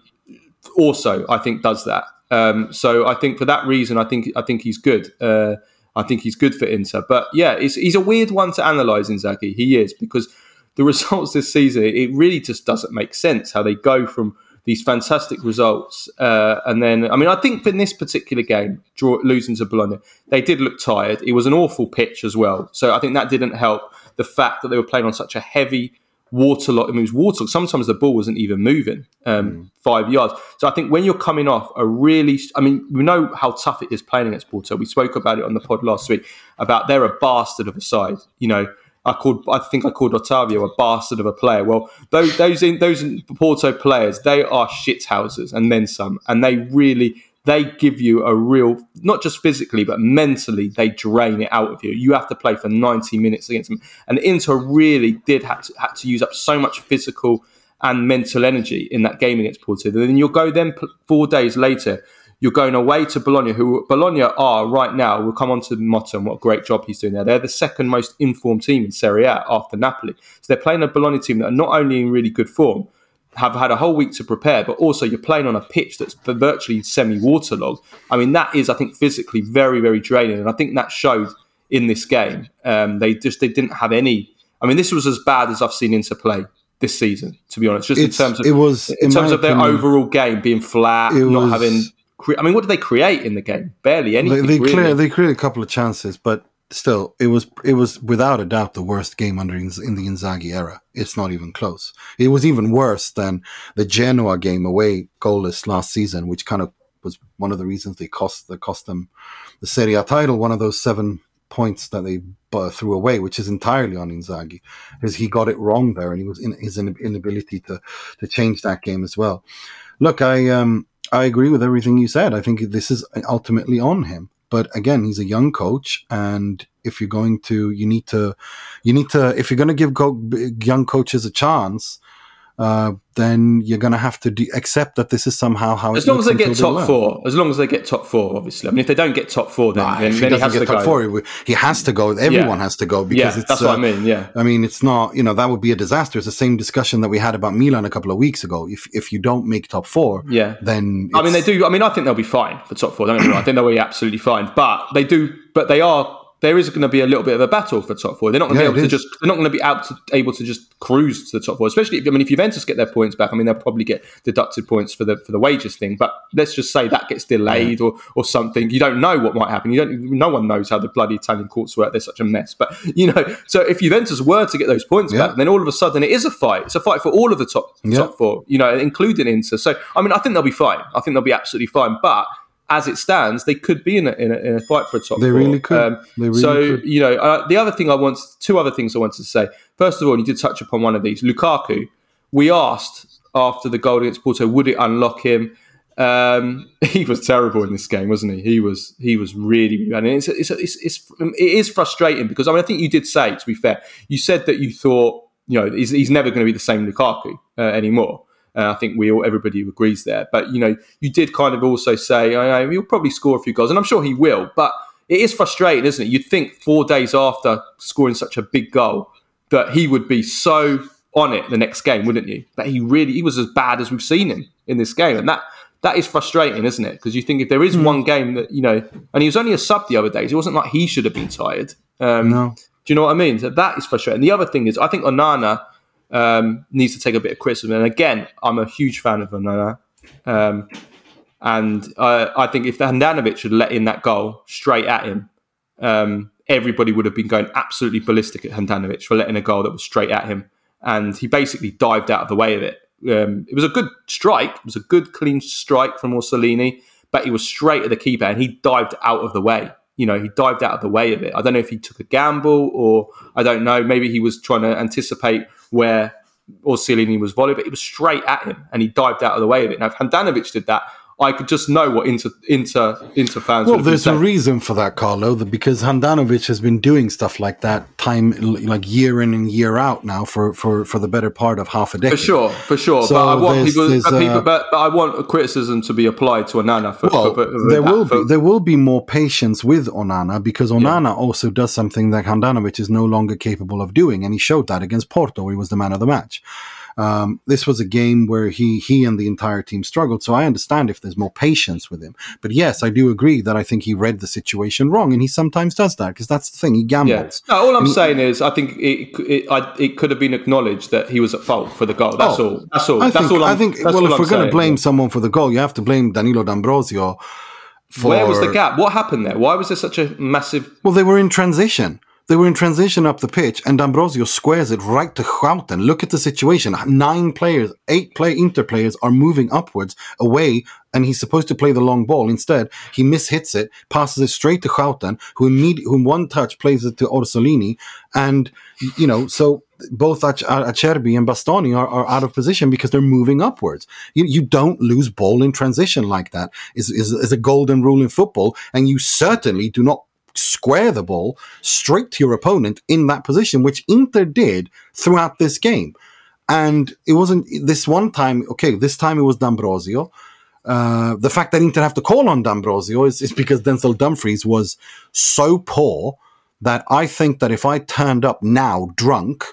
B: also, I think, does that. Um, so I think for that reason, I think I think he's good. Uh, I think he's good for Inter. But yeah, he's a weird one to analyse. Inzaghi, he is because the results this season, it really just doesn't make sense how they go from these fantastic results, uh, and then I mean, I think in this particular game, draw, losing to Bologna, they did look tired. It was an awful pitch as well, so I think that didn't help. The fact that they were playing on such a heavy waterlogged. I mean, it was waterlogged. Sometimes the ball wasn't even moving um, five yards. So I think when you're coming off a really, I mean, we know how tough it is playing against Porto. We spoke about it on the pod last week about they're a bastard of a side. You know, I called, I think I called Otavio a bastard of a player. Well, those those in, those Porto players, they are shithouses and then some, and they really they give you a real, not just physically, but mentally, they drain it out of you. You have to play for 90 minutes against them. And Inter really did have to, had to use up so much physical and mental energy in that game against Porto. Then you'll go then four days later, you're going away to Bologna, who Bologna are right now. We'll come on to Motta and what a great job he's doing there. They're the second most informed team in Serie A after Napoli. So they're playing a Bologna team that are not only in really good form, have had a whole week to prepare, but also you're playing on a pitch that's virtually semi-waterlogged. I mean, that is, I think, physically very, very draining, and I think that showed in this game. Um, they just they didn't have any. I mean, this was as bad as I've seen Inter play this season, to be honest. Just
C: It's-
B: in terms of
C: it was,
B: in
C: in
B: terms of their
C: opinion-
B: overall game being flat, not
C: was-
B: having. Cre- I mean, what did they create in the game? Barely
C: They,
B: anything.
C: they
B: really.
C: clear they created a couple of chances, but still, it was it was without a doubt the worst game under in the Inzaghi era. It's not even close. It was even worse than the Genoa game away goalless last season, which kind of was one of the reasons they cost they cost them the Serie A title. One of those seven points that they threw away, which is entirely on Inzaghi, because he got it wrong there, and he was in his inability to to change that game as well. Look, I um I agree with everything you said. I think this is ultimately on him. But again, he's a young coach, and if you're going to, you need to, you need to, if you're going to give go- young coaches a chance, uh, then you're going to have to de- accept that this is somehow how.
B: As long as they get top they four, as long as they get top four, obviously. I mean, if they don't get top four, then, nah, then,
C: if
B: then
C: he,
B: he has
C: get
B: to
C: top
B: go.
C: Four, he has to go. Everyone yeah. has to go because
B: yeah,
C: it's.
B: That's uh, what I mean. Yeah.
C: I mean, it's not. You know, that would be a disaster. It's the same discussion that we had about Milan a couple of weeks ago. If if you don't make top four,
B: yeah,
C: then
B: I mean they do. I mean, I think they'll be fine for top four. Don't. I think they'll be absolutely fine. But they do. But they are there is going to be a little bit of a battle for top four. They're not going to be able to just they're not going to be out to, able to just cruise to the top four. Especially if, I mean if Juventus get their points back, I mean they'll probably get deducted points for the for the wages thing. But let's just say that gets delayed yeah. or or something. You don't know what might happen. You don't. No one knows how the bloody Italian courts work. They're such a mess. But you know, so if Juventus were to get those points yeah. back, then all of a sudden it is a fight. It's a fight for all of the top top four. You know, including Inter. So I mean, I think they'll be fine. I think they'll be absolutely fine. But as it stands, they could be in a, in a, in a fight for a top.
C: They
B: four.
C: really could. Um, they really
B: so
C: could.
B: you know, uh, the other thing I want, two other things I wanted to say. First of all, you did touch upon one of these, Lukaku. We asked after the goal against Porto, would it unlock him? Um, he was terrible in this game, wasn't he? He was he was really bad. And it's, it's, it's, it's, it is frustrating because I mean I think you did say to be fair, you said that you thought you know he's, he's never going to be the same Lukaku uh, anymore. I think we all everybody agrees there. But you know, you did kind of also say, I know he'll probably score a few goals, and I'm sure he will. But it is frustrating, isn't it? You'd think four days after scoring such a big goal that he would be so on it the next game, wouldn't you? But he really he was as bad as we've seen him in this game, and that that is frustrating, isn't it? Because you think if there is mm. one game that you know, and he was only a sub the other days, it wasn't like he should have been tired. Um, no. Do you know what I mean? So that is frustrating. The other thing is, I think Onana um, needs to take a bit of criticism. And again, I'm a huge fan of Onana. Um, and I think if Handanovic had let in that goal straight at him, um, everybody would have been going absolutely ballistic at Handanovic for letting a goal that was straight at him. And he basically dived out of the way of it. Um, it was a good strike. It was a good, clean strike from Orsolini, but he was straight at the keeper and he dived out of the way. You know, he dived out of the way of it. I don't know if he took a gamble or I don't know. Maybe he was trying to anticipate where Orsolini was volleyed, but it was straight at him and he dived out of the way of it. Now, if Handanovic did that, I could just know what Inter Inter Inter fans.
C: Well, there's a reason for that, Carlo, because Handanovic has been doing stuff like that time, like year in and year out now for for for the better part of half a decade.
B: For sure, for sure. So but I want people, but, people uh, but, but, I want criticism to be applied to Onana. For,
C: well,
B: for,
C: for, there will be there will be more patience with Onana because Onana yeah. also does something that Handanovic is no longer capable of doing, and he showed that against Porto. Where he was the man of the match. Um, this was a game where he he and the entire team struggled. So I understand if there's more patience with him. But yes, I do agree that I think he read the situation wrong, and he sometimes does that because that's the thing. He gambles.
B: Yeah. No, all I'm saying is, I think it it, I, it, could have been acknowledged that he was at fault for the goal. That's oh, all. That's all.
C: I
B: that's
C: think,
B: all. I'm,
C: i think. Well, if we're going to blame yeah. someone for the goal, you have to blame Danilo D'Ambrosio. For...
B: Where was the gap? What happened there? Why was there such a massive?
C: Well, they were in transition. They were in transition up the pitch, and D'Ambrosio squares it right to Schouten. Look at the situation. Nine players, eight play Inter players are moving upwards away, and he's supposed to play the long ball. Instead, he mishits it, passes it straight to Schouten, who immediately, who in one touch plays it to Orsolini, and you know, so both Acerbi and Bastoni are, are, out of position because they're moving upwards. You, you don't lose ball in transition like that. Is is is a golden rule in football, and you certainly do not square the ball straight to your opponent in that position, which Inter did throughout this game. And it wasn't this one time, okay, this time it was D'Ambrosio. Uh, the fact that Inter have to call on D'Ambrosio is, is because Denzel Dumfries was so poor that I think that if I turned up now drunk,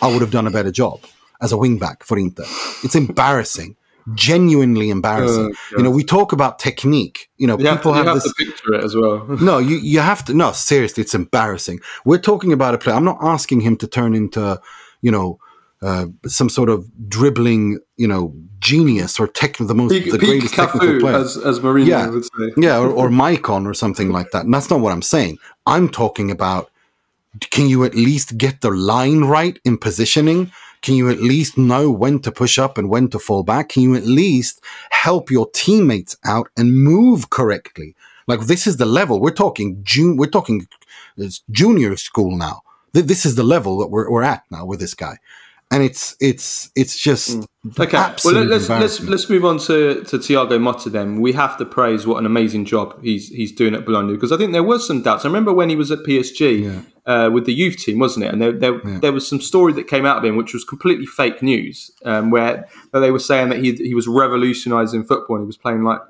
C: I would have done a better job as a wingback for Inter. It's embarrassing genuinely embarrassing. Uh, You know, we talk about technique. You know,
B: you
C: people
B: have,
C: to,
B: have, this. picture it as well.
C: no, you you have to. No, seriously, it's embarrassing. We're talking about a player. I'm not asking him to turn into, you know. Uh, some sort of dribbling, you know, genius or tech, the most,
B: peak,
C: the greatest technical player,
B: as, as Mourinho
C: yeah.
B: would say,
C: yeah, or, or Maicon or something like that. And that's not what I'm saying. I'm talking about. Can you at least get the line right in positioning? Can you at least know when to push up and when to fall back? Can you at least help your teammates out and move correctly? Like this is the level we're talking. June, we're talking uh, junior school now. This is the level that we're, we're at now with this guy. And it's it's it's just
B: mm. okay. Well, let's let's let's move on to to Thiago Motta. Then we have to praise what an amazing job he's he's doing at Bologna because I think there was some doubts. I remember when he was at PSG yeah. uh, with the youth team, wasn't it? And there there, yeah. there, was some story that came out of him which was completely fake news, um, where they were saying that he he was revolutionising football and he was playing like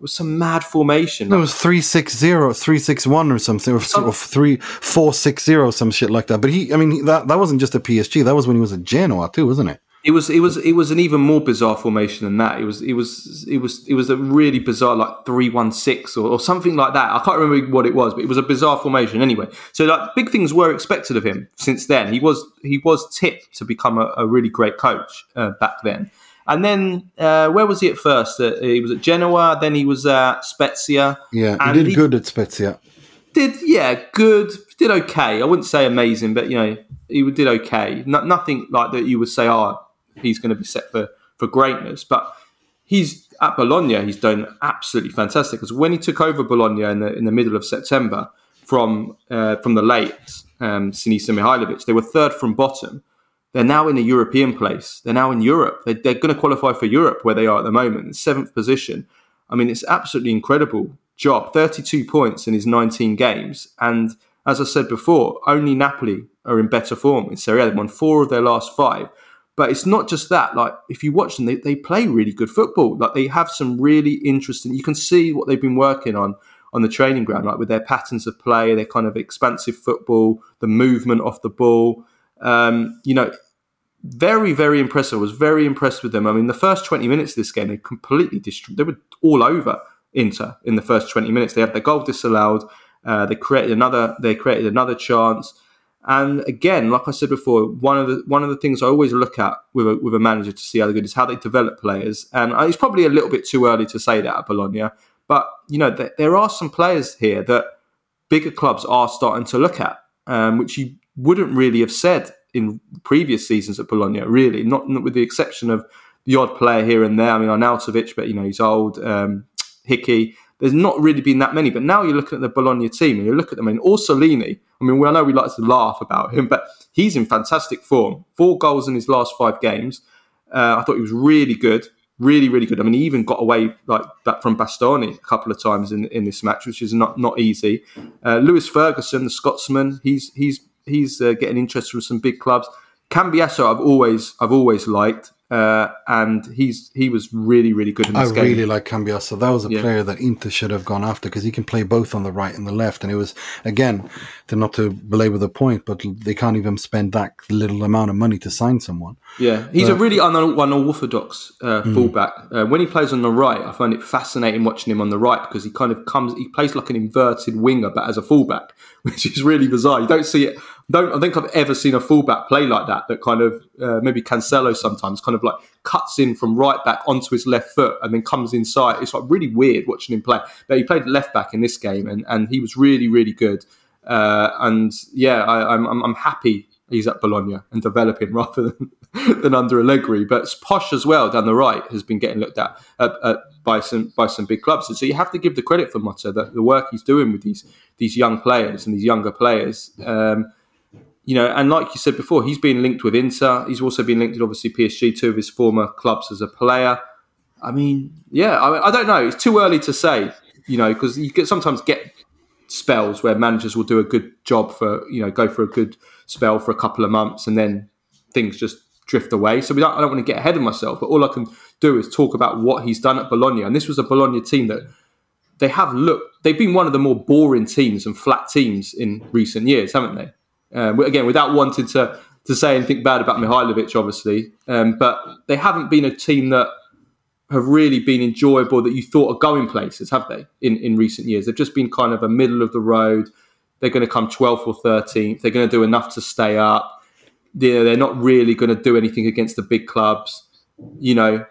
B: was some mad formation.
C: No, it was 360, 361 or something, or, some, or 3460, some shit like that. But he, I mean, that, that wasn't just a PSG. That was when he was at Genoa too, wasn't it?
B: It was it was it was an even more bizarre formation than that. It was it was it was it was a really bizarre like three one six or, or something like that. I can't remember what it was, but it was a bizarre formation anyway. So like big things were expected of him since then. He was he was tipped to become a, a really great coach uh, back then. And then uh, where was he at first? Uh, he was at Genoa. Then he was at Spezia.
C: Yeah, he did good at Spezia.
B: Did yeah, good. Did okay. I wouldn't say amazing, but you know he did okay. No, nothing like that. You would say, oh, he's going to be set for for greatness. But he's at Bologna. He's done absolutely fantastic. Because when he took over Bologna in the in the middle of September from uh, from the late um, Sinisa Mihajlovic, they were third from bottom they're now in a European place. They're now in Europe. They, are going to qualify for Europe where they are at the moment, seventh position. I mean, it's absolutely incredible job. 32 points in his 19 games. And as I said before, only Napoli are in better form in Serie A. They've won four of their last five. But it's not just that. Like, if you watch them, they, they play really good football. Like, they have some really interesting, you can see what they've been working on on the training ground, like with their patterns of play, their kind of expansive football, the movement off the ball. Um, you know, very, very impressive. I was very impressed with them. I mean, the first 20 minutes of this game, they completely destroyed. They were all over Inter in the first 20 minutes. They had their goal disallowed. Uh, they created another. They created another chance. And again, like I said before, one of the one of the things I always look at with a, with a manager to see how they're good is how they develop players. And it's probably a little bit too early to say that at Bologna, but you know there, there are some players here that bigger clubs are starting to look at, um, which you wouldn't really have said in previous seasons at Bologna, really, not, not, with the exception of the odd player here and there. I mean, Arnautovic, but you know, he's old. Um, Hickey. There's not really been that many, but now you're looking at the Bologna team and you look at them, and Orsolini. I mean, we, I know we like to laugh about him, but he's in fantastic form. Four goals in his last five games. Uh, I thought he was really good, really, really good. I mean, he even got away like that from Bastoni a couple of times in in this match, which is not not easy. Uh, Lewis Ferguson, the Scotsman, he's he's he's uh, getting interest from some big clubs. Cambiaso, I've always I've always liked, uh, and he's he was really really good in this
C: I
B: game.
C: I really like Cambiaso. That was a yeah. player that Inter should have gone after because he can play both on the right and the left. And it was again, to not to belabor the point, but they can't even spend that little amount of money to sign someone.
B: Yeah, he's but, a really un- unorthodox uh, mm. fullback. Uh, when he plays on the right, I find it fascinating watching him on the right because he kind of comes, he plays like an inverted winger, but as a fullback, which is really bizarre. You don't see it don't I think I've ever seen a fullback play like that. That kind of uh, maybe Cancelo sometimes kind of like cuts in from right back onto his left foot and then comes inside. It's like really weird watching him play. But he played left back in this game and, and he was really really good. Uh, and yeah, I, I'm, I'm happy he's at Bologna and developing rather than than under Allegri. But Posch as well down the right has been getting looked at by some by some big clubs. And so you have to give the credit for Motta that the work he's doing with these these young players and these younger players. Um, you know, and like you said before, he's been linked with Inter. He's also been linked with obviously PSG, two of his former clubs as a player. I mean, yeah, I, mean, I don't know. It's too early to say, you know, because you get, sometimes get spells where managers will do a good job for, you know, go for a good spell for a couple of months and then things just drift away. So don't, I don't want to get ahead of myself, but all I can do is talk about what he's done at Bologna. And this was a Bologna team that they have looked, they've been one of the more boring teams and flat teams in recent years, haven't they? Um, again, without wanting to to say anything bad about Mihajlovic, obviously, um, but they haven't been a team that have really been enjoyable that you thought are going places, have they? In in recent years, they've just been kind of a middle of the road. They're going to come 12th or 13th. They're going to do enough to stay up. They're, they're not really going to do anything against the big clubs. You know,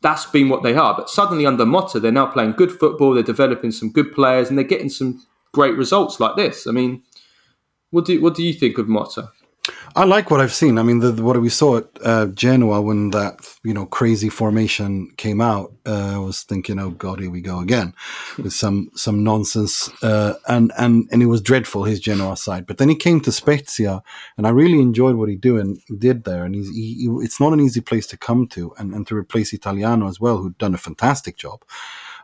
B: that's been what they are. But suddenly under Motta, they're now playing good football. They're developing some good players, and they're getting some great results like this. I mean, what do what do you think of Motta?
C: I like what I've seen. I mean, the, the, what we saw at uh, Genoa when that you know crazy formation came out, uh, I was thinking, oh god, here we go again with some some nonsense, uh, and and and it was dreadful his Genoa side. But then he came to Spezia, and I really enjoyed what he doing did there. And he's he, he, it's not an easy place to come to, and, and to replace Italiano as well, who'd done a fantastic job.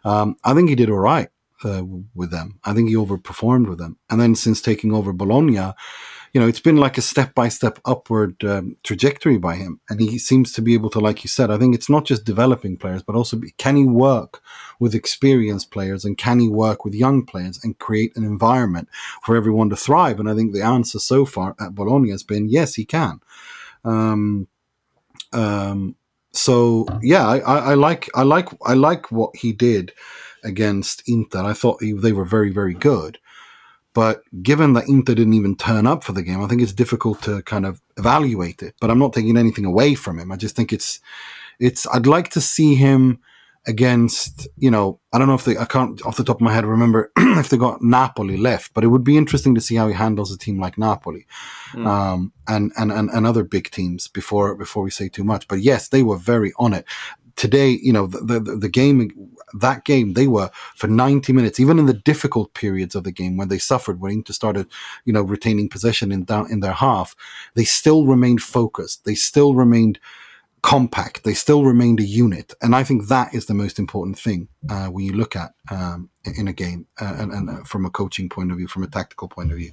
C: Um, I think he did all right uh, with them. I think he overperformed with them, and then since taking over Bologna you know, it's been like a step by step upward um, trajectory by him. And he seems to be able to, like you said, I think it's not just developing players, but also be, can he work with experienced players and can he work with young players and create an environment for everyone to thrive? And I think the answer so far at Bologna has been yes, he can. Um, um, so yeah, I, I, I like I like I like what he did against Inter. I thought they were very very good. But given that Inter didn't even turn up for the game, I think it's difficult to kind of evaluate it. But I'm not taking anything away from him. I just think it's it's I'd like to see him against, you know, I don't know if they I can't off the top of my head remember if they got Napoli left, but it would be interesting to see how he handles a team like Napoli. Mm. Um, and, and, and, and other big teams before before we say too much. But yes, they were very on it today, you know, the, the, the, game, that game, they were for 90 minutes, even in the difficult periods of the game when they suffered, when Inter started, you know, retaining possession in down in their half, they still remained focused. They still remained compact. They still remained a unit. And I think that is the most important thing uh, when you look at um, in a game uh, and, and uh, from a coaching point of view, from a tactical point of view.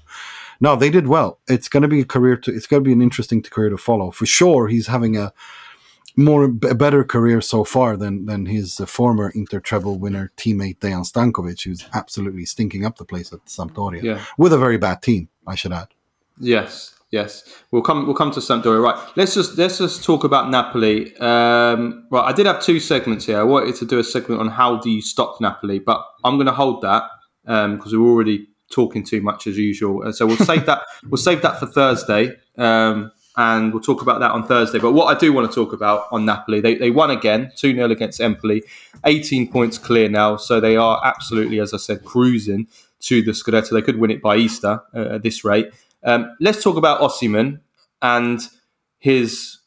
C: No, they did well. It's going to be a career to, it's going to be an interesting career to follow. For sure, he's having a, more a better career so far than than his uh, former Inter treble winner teammate Dejan Stankovic, who's absolutely stinking up the place at Sampdoria yeah. with a very bad team, I should add.
B: Yes, yes. We'll come. We'll come to Sampdoria. Right. Let's just let's just talk about Napoli. Um, right. I did have two segments here. I wanted to do a segment on how do you stop Napoli, but I'm going to hold that because um, we're already talking too much as usual. So we'll save that. We'll save that for Thursday. Um, and we'll talk about that on Thursday. But what I do want to talk about on Napoli, they, they won again, 2 0 against Empoli, 18 points clear now. So they are absolutely, as I said, cruising to the Scudetto. They could win it by Easter uh, at this rate. Um, let's talk about Osimhen and his,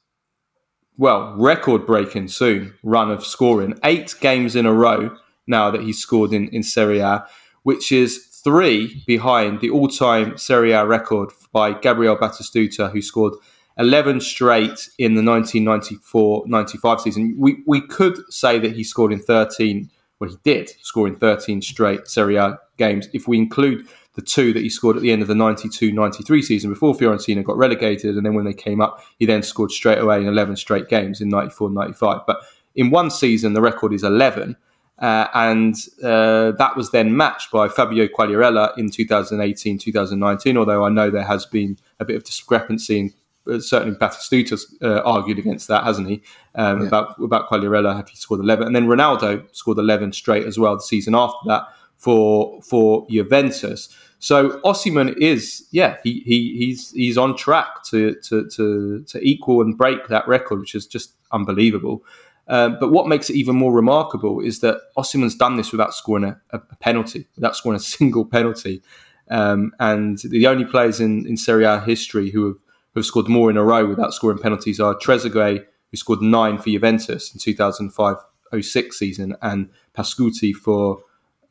B: well, record breaking soon run of scoring. Eight games in a row now that he's scored in, in Serie A, which is three behind the all time Serie A record by Gabriel Batistuta, who scored 11 straight in the 1994-95 season. We we could say that he scored in 13. Well, he did score in 13 straight Serie A games. If we include the two that he scored at the end of the 92-93 season before Fiorentina got relegated, and then when they came up, he then scored straight away in 11 straight games in 94-95. But in one season, the record is 11. Uh, and uh, that was then matched by Fabio Quagliarella in 2018 2019. Although I know there has been a bit of discrepancy in certainly Batistuta's uh, argued against that, hasn't he? Um, yeah. About about Quagliarella, have he scored eleven, and then Ronaldo scored eleven straight as well the season after that for for Juventus. So Osimhen is, yeah, he, he he's he's on track to, to to to equal and break that record, which is just unbelievable. Um, but what makes it even more remarkable is that Osimhen's done this without scoring a, a penalty, without scoring a single penalty. Um, and the only players in, in Serie A history who have who have scored more in a row without scoring penalties are Trezeguet, who scored nine for Juventus in 2005-06 season, and Pascutti for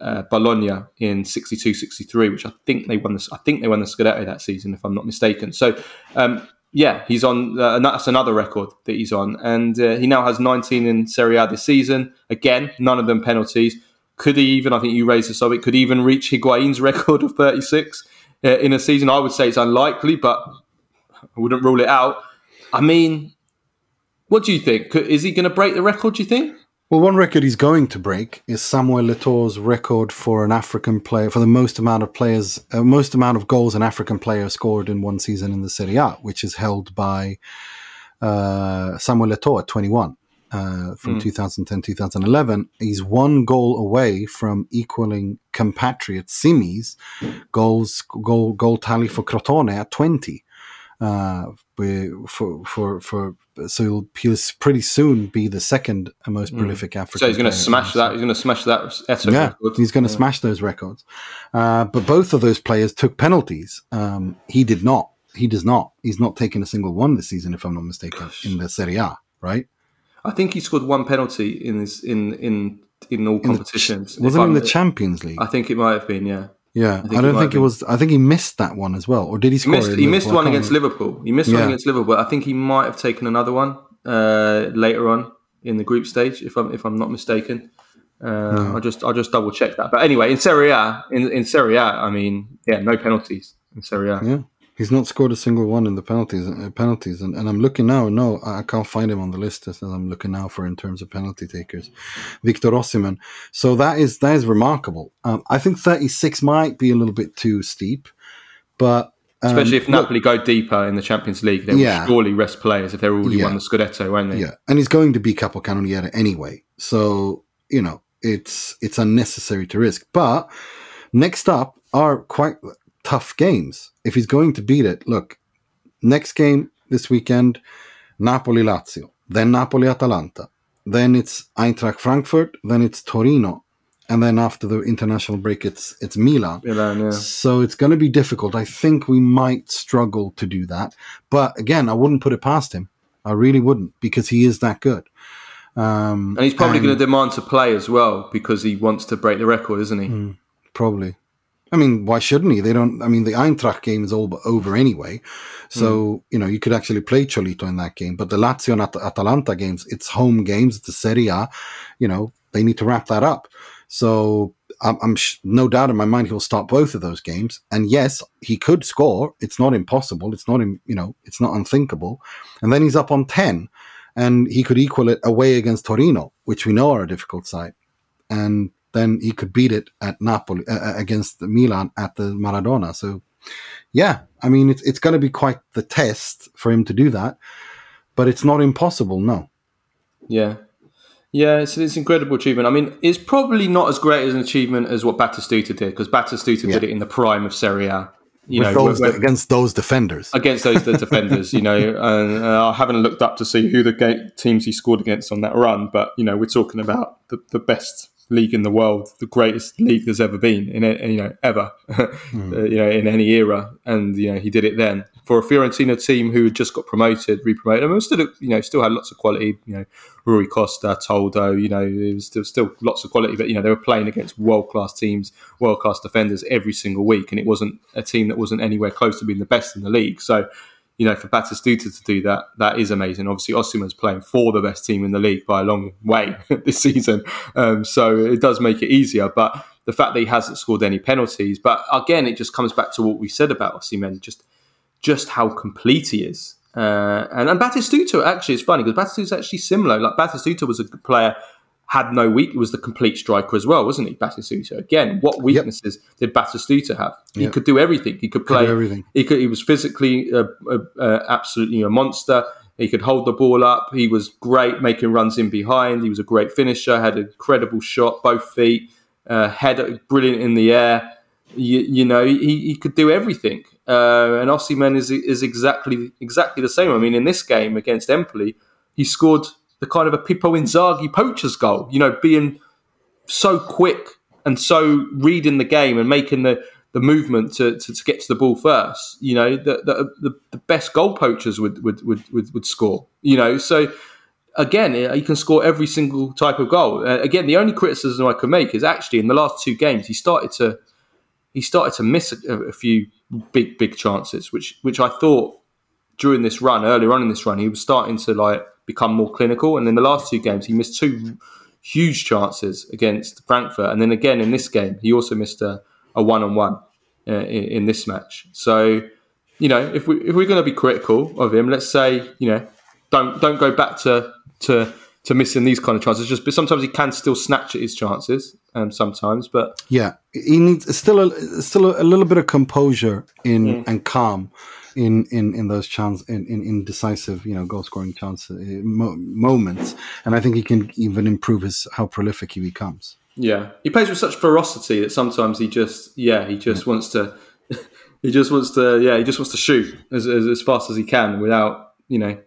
B: uh, Bologna in 62-63, which I think they won. This, I think they won the Scudetto that season, if I'm not mistaken. So. Um, yeah, he's on. Uh, that's another record that he's on, and uh, he now has 19 in Serie A this season. Again, none of them penalties. Could he even? I think you raised the subject. Could he even reach Higuain's record of 36 uh, in a season? I would say it's unlikely, but I wouldn't rule it out. I mean, what do you think? Is he going to break the record? Do you think?
C: Well, one record he's going to break is Samuel Eto'o's record for an African player for the most amount of players, uh, most amount of goals an African player scored in one season in the Serie A, which is held by uh, Samuel Eto'o at 21. Uh, from mm. 2010 2011 he's one goal away from equaling compatriot Simy's goals goal goal tally for Crotone at 20 uh, for for for so he'll, he'll pretty soon be the second most hmm. prolific mm. African.
B: So he's going to smash that. He's going to smash that. Eto
C: yeah, record. he's going to yeah. smash those records. Uh, but both of those players took penalties. Um, he did not. he does not. He's not taken a single one this season, if I'm not mistaken, in the Serie A, right?
B: I think he scored one penalty in this in in in all competitions.
C: The, wasn't in the Champions League?
B: I think it might have been. Yeah.
C: Yeah, I, I don't think it was. I think he missed that one as well, or did he score?
B: He missed, he missed one against remember. Liverpool. He missed yeah. one against Liverpool. I think he might have taken another one uh, later on in the group stage, if I'm if I'm not mistaken. Uh, no. I'll just I'll just double check that. But anyway, in Serie A, in, in Serie A, I mean, yeah, no penalties in Serie A.
C: Yeah, he's not scored a single one in the penalties. Uh, penalties, and, and I'm looking now. No, I can't find him on the list as I'm looking now for in terms of penalty takers. Victor Osimhen. So that is that is remarkable. Um, I think 36 might be a little bit too steep, but
B: um, Especially if Napoli look, go deeper in the Champions League, they yeah. will surely rest players if they're already yeah. won the Scudetto, won't they?
C: Yeah, and he's going to be Capocannoniere anyway. So, you know, it's it's unnecessary to risk. But next up are quite tough games. If he's going to beat it, look, next game this weekend, Napoli Lazio, then Napoli Atalanta, then it's Eintracht Frankfurt, then it's Torino, and then after the international break, it's it's Milan.
B: Milan, yeah.
C: So it's going to be difficult. I think we might struggle to do that, but again, I wouldn't put it past him. I really wouldn't because he is that good. Um,
B: and he's probably going to demand to play as well because he wants to break the record, isn't he? Mm,
C: probably. I mean, why shouldn't he? They don't. I mean, the Eintracht game is all but over anyway, so mm. you know you could actually play Cholito in that game. But the Lazio and At- Atalanta games, it's home games, it's a Serie A. You know, they need to wrap that up. So I'm, I'm sh- no doubt in my mind he'll start both of those games. And yes, he could score. It's not impossible. It's not, you know, it's not unthinkable. And then he's up on ten and he could equal it away against Torino, which we know are a difficult side, and then he could beat it at Napoli uh, uh against Milan at the Maradona. So, yeah, I mean, it's it's going to be quite the test for him to do that, but it's not impossible. No.
B: Yeah. Yeah, it's, it's incredible achievement. I mean, it's probably not as great as an achievement as what Batistuta did, because Batistuta yeah. did it in the prime of Serie A
C: you know, those, against those defenders.
B: Against those defenders, you know, and uh, I haven't looked up to see who the teams he scored against on that run, but you know, we're talking about the, the best league in the world, the greatest league there's ever been in it, you know, ever, mm. uh, you know, in any era. And you know, he did it then for a Fiorentina team who had just got promoted, re-promoted. I mean, still, you know, still had lots of quality. You know, Rui Costa, Toldo. You know, it was still, still lots of quality, but you know, they were playing against world-class teams, world-class defenders every single week, and it wasn't a team that wasn't anywhere close to being the best in the league. So you know, for Batistuta to do that, that is amazing. Obviously, Osimhen's playing for the best team in the league by a long way this season, um, so it does make it easier. But the fact that he hasn't scored any penalties, but again, it just comes back to what we said about Osimhen, just just how complete he is. Uh, and, and Batistuta actually is funny because Batistuta is actually similar. Like Batistuta was a good player had no weak. Was the complete striker as well, wasn't he? Batistuta again. What weaknesses yep. did Batistuta have? He yep. could do everything. He could play
C: could everything.
B: He could. He was physically uh, uh, uh, absolutely a monster. He could hold the ball up. He was great making runs in behind. He was a great finisher. Had an incredible shot, both feet. Uh, head brilliant in the air. You, you know, he, he could do everything. Uh, and Osimhen is is exactly exactly the same. I mean, in this game against Empoli, he scored the kind of a Pippo Inzaghi poacher's goal. You know, being so quick and so reading the game and making the, the movement to, to, to get to the ball first. You know, the, the, the, best goal poachers would, would, would, would, would score. You know, so again, he can score every single type of goal. Uh, again, the only criticism I can make is actually in the last two games he started to he started to miss a, a few big big chances, which which I thought during this run, earlier on in this run, he was starting to like become more clinical. And in the last two games, he missed two huge chances against Frankfurt, and then again in this game, he also missed a, a one-on-one uh, in, in, this match. So, you know, if we if we're going to be critical of him, let's say, you know, don't don't go back to to to missing these kind of chances. Just but sometimes he can still snatch at his chances. Um, sometimes, but
C: yeah, he needs still a still a, a little bit of composure in mm. and calm in in in those chance in, in, in decisive you know goal scoring chance uh, mo- moments. And i think he can even improve his how prolific he becomes.
B: Yeah. He plays with such ferocity that sometimes he just yeah he just yeah. wants to he just wants to yeah he just wants to shoot as, as, as, fast as he can without you know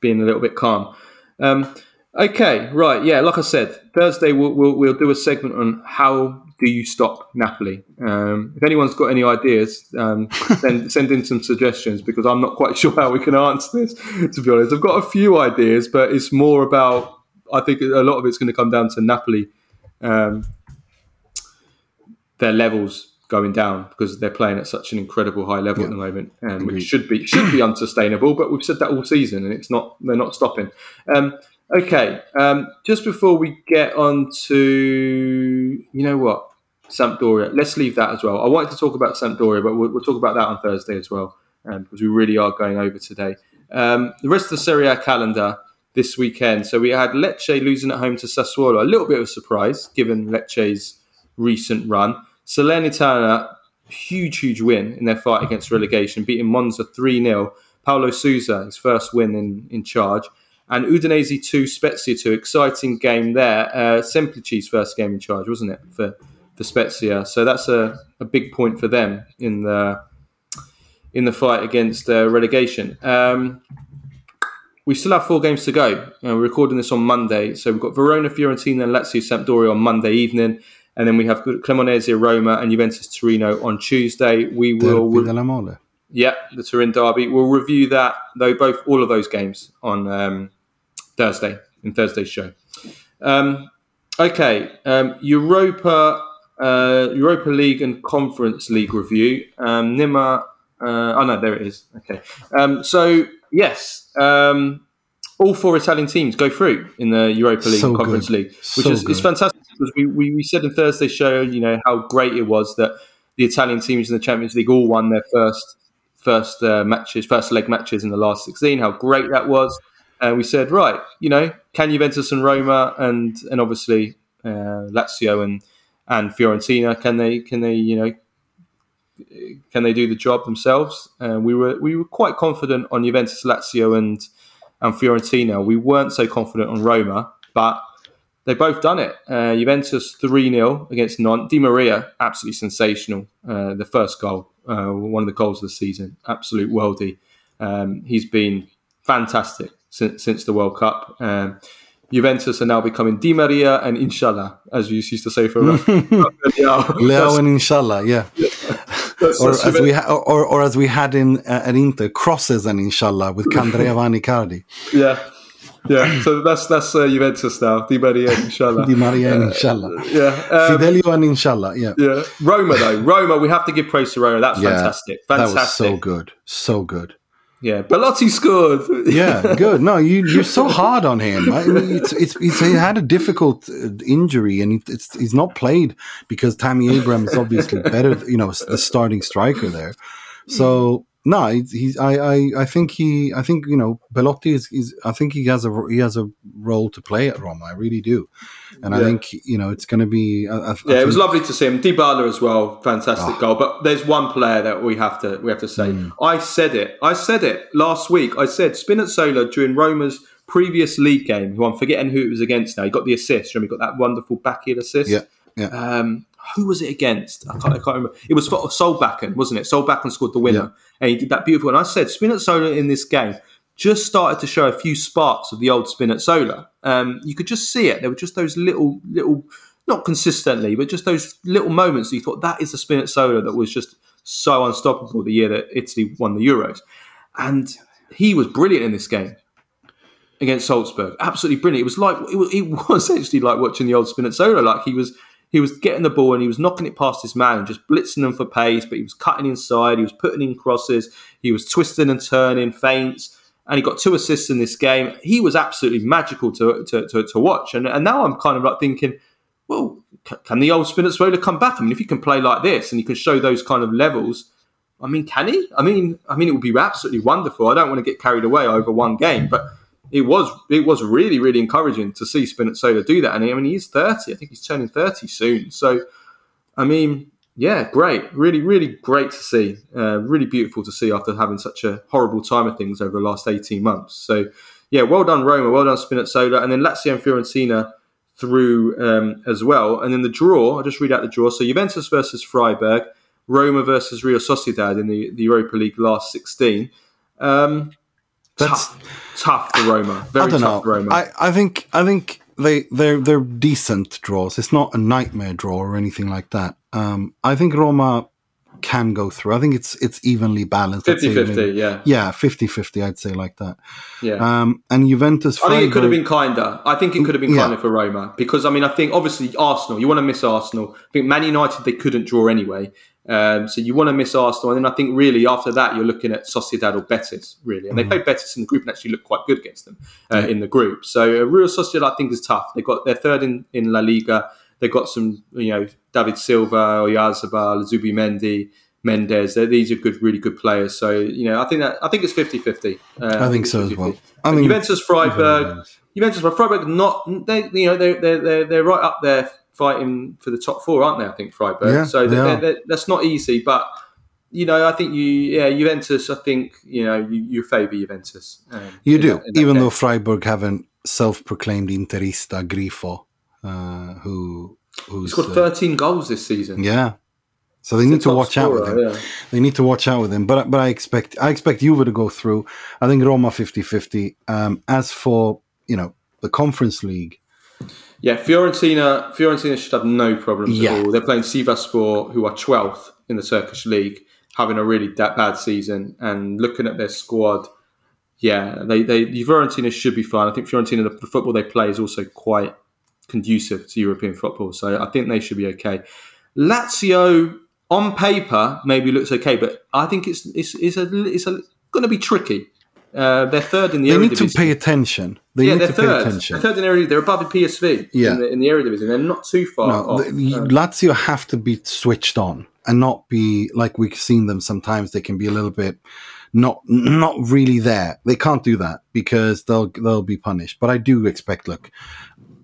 B: being a little bit calm. Um, Okay, right, yeah. Like I said, Thursday we'll, we'll, we'll do a segment on how do you stop Napoli. Um, if anyone's got any ideas, um, send send in some suggestions because I'm not quite sure how we can answer this. To be honest, I've got a few ideas, but it's more about. I think a lot of it's going to come down to Napoli, um, their levels going down because they're playing at such an incredible high level yeah. at the moment, um, which should be should be unsustainable. But we've said that all season, and it's not. They're not stopping. Um, Okay, um, just before we get on to, you know what, Sampdoria, let's leave that as well. I wanted to talk about Sampdoria, but we'll, we'll talk about that on Thursday as well, um, because we really are going over today. Um, the rest of the Serie A calendar this weekend. So we had Lecce losing at home to Sassuolo, a little bit of a surprise given Lecce's recent run. Salernitana, huge, huge win in their fight against relegation, beating Monza 3 0. Paulo Sousa, his first win in, in charge and Udinese 2, Spezia 2. Exciting game there. Uh, Semplici's first game in charge, wasn't it, for, for Spezia? So that's a, a big point for them in the in the fight against uh, relegation. Um, we still have four games to go. Uh, we're recording this on Monday. So we've got Verona, Fiorentina, and Lazio Sampdoria on Monday evening. And then we have Cremonese, Roma, and Juventus Torino on Tuesday. We will.
C: Derby
B: yeah, the Turin derby. We'll review that though both all of those games on um, Thursday in Thursday's show. Um, okay, um, Europa uh, Europa League and Conference League review. Um, Nima, uh, oh no, there it is. Okay, um, so yes, um, all four Italian teams go through in the Europa League so and Conference good. League, which so is, is fantastic because we, we, we said in Thursday's show, you know, how great it was that the Italian teams in the Champions League all won their first first uh, matches, first leg matches in the last 16. How great that was! And we said, right, you know, can Juventus and Roma and and obviously uh, Lazio and and Fiorentina can they can they you know can they do the job themselves? Uh, we were we were quite confident on Juventus, Lazio, and and Fiorentina. We weren't so confident on Roma, but they both done it. Uh, Juventus three 0 against Nantes. Di Maria absolutely sensational. Uh, the first goal, uh, one of the goals of the season, absolute worldie. Um, he's been fantastic since, since the World Cup. Um, Juventus are now becoming Di Maria and Inshallah, as you used to say for
C: Leo and Inshallah, yeah. or, as we ha- or, or as we had in uh, at Inter, crosses and Inshallah with Candreva and Icardi.
B: Yeah. Yeah, so that's that's uh, Juventus now. Di Maria and Inshallah.
C: Di Maria and Inshallah. Uh, yeah. Um, Fidelio and Inshallah. Yeah.
B: Yeah. Roma though. Roma, we have to give praise to Roma. That's yeah, fantastic. Fantastic. That was
C: so good. So good.
B: Yeah, Belotti scored.
C: yeah, good. No, you you're so hard on him. I mean, it's, it's, it's he had a difficult uh, injury, and it's he's not played because Tammy Abraham is obviously better. You know, the starting striker there. So no, he's I, I I think he I think you know Belotti is, is I think he has a he has a role to play at Roma. I really do, and yeah. I think you know it's going to be. I, I
B: yeah,
C: it
B: was lovely to see him. Dybala as well, fantastic oh. goal. But there's one player that we have to we have to say. Mm. I said it. I said it last week. I said Spinazzola during Roma's previous league game, who I'm forgetting who it was against now. He got the assist. Remember, he got that wonderful backheel assist.
C: Yeah. Yeah.
B: Um, who was it against? I can't, I can't remember. It was for Solbakken, wasn't it? Solbakken scored the winner, yeah. and he did that beautiful. And I said Spinazzola in this game just started to show a few sparks of the old Spinazzola. Um, you could just see it. There were just those little, little, not consistently, but just those little moments that you thought that is the Spinazzola that was just so unstoppable the year that Italy won the Euros, and he was brilliant in this game against Salzburg. Absolutely brilliant. It was like it was, it was actually like watching the old Spinazzola. Like he was he was getting the ball and he was knocking it past his man and just blitzing them for pace, but he was cutting inside, he was putting in crosses, he was twisting and turning, feints, and he got two assists in this game. He was absolutely magical to, to, to, to watch. And, and now I'm kind of like thinking, well, can the old Spinazzola come back? I mean, if he can play like this and he can show those kind of levels, I mean, can he? I mean, I mean, it would be absolutely wonderful. I don't want to get carried away over one game, but it was it was really really encouraging to see Spinazzola do that. And I mean, he's thirty. I think he's turning thirty soon. So, I mean, yeah, great, really really great to see. Uh, really beautiful to see after having such a horrible time of things over the last eighteen months. So, yeah, well done Roma, well done Spinazzola, and then Lazio and Fiorentina through um, as well. And then the draw, I'll just read out the draw. So Juventus versus Freiburg, Roma versus Real Sociedad in the, the Europa League last 16. Um,
C: That's
B: tough, tough for Roma. Very
C: I don't
B: tough
C: know.
B: for Roma.
C: I, I think I think they they're they're decent draws. It's not a nightmare draw or anything like that. Um, I think Roma can go through. I think it's it's evenly balanced. I'd
B: 50-50, yeah.
C: Yeah, 50-50, I'd say like that.
B: yeah.
C: Um, and Juventus.
B: I think it could have been kinder. I think it could have been
C: Yeah.
B: kinder for Roma because I mean I think obviously Arsenal. You want to miss Arsenal. I think Man United they couldn't draw anyway. Um, so you want to miss Arsenal, and then I think really after that you're looking at Sociedad or Betis really, and they played Betis in the group and actually looked quite good against them uh, in the group. So uh, Real Sociedad I think is tough. They got they're third in, in La Liga. They've got some you know David Silva, Oyarzabal, Zubimendi. Méndez, they're, these are good, really good players. So you know, I think that I think it's 50-50. Uh,
C: I think so as
B: 50-50.
C: well. I think
B: Juventus, Freiburg, Juventus, Freiburg, not they, you know, they're they're they're, they're right up there fighting for the top four, aren't they? I think Freiburg.
C: Yeah,
B: so
C: they
B: they're,
C: are.
B: they're, that's not easy, but you know, I think you, yeah, Juventus. I think you know, you, you favour Juventus. Um,
C: You do,
B: that-
C: even
B: game.
C: though Freiburg haven't self-proclaimed Interista Grifo, uh, who who's
B: he's got
C: uh,
B: 13 goals this season.
C: yeah. So they need to watch out with him.
B: yeah.
C: They need to watch out with him. But but I expect I expect Juve to go through. I think Roma 50-50. Um, as for you know the Conference League,
B: Yeah, Fiorentina. Fiorentina should have no problems
C: Yeah.
B: at all. They're playing Sivasspor, who are 12th in the Turkish league, having a really that bad season. And looking at their squad, yeah, they they Fiorentina should be fine. I think Fiorentina, the, the football they play is also quite conducive to European football, so I think they should be okay. Lazio, on paper, maybe looks okay, but I think it's it's it's a it's a going to be tricky. Uh, they're third in the
C: they need to pay attention. They
B: Yeah,
C: need
B: they're
C: to pay
B: third.
C: attention.
B: They're third in the Eredivisie. They're above the PSV
C: Yeah.
B: in the, in the Eredivisie. They're not too far
C: No,
B: off.
C: the,
B: Uh,
C: Lazio have to be switched on and not be like we've seen them sometimes. They can be a little bit not not really there. They can't do that because they'll they'll be punished. But I do expect look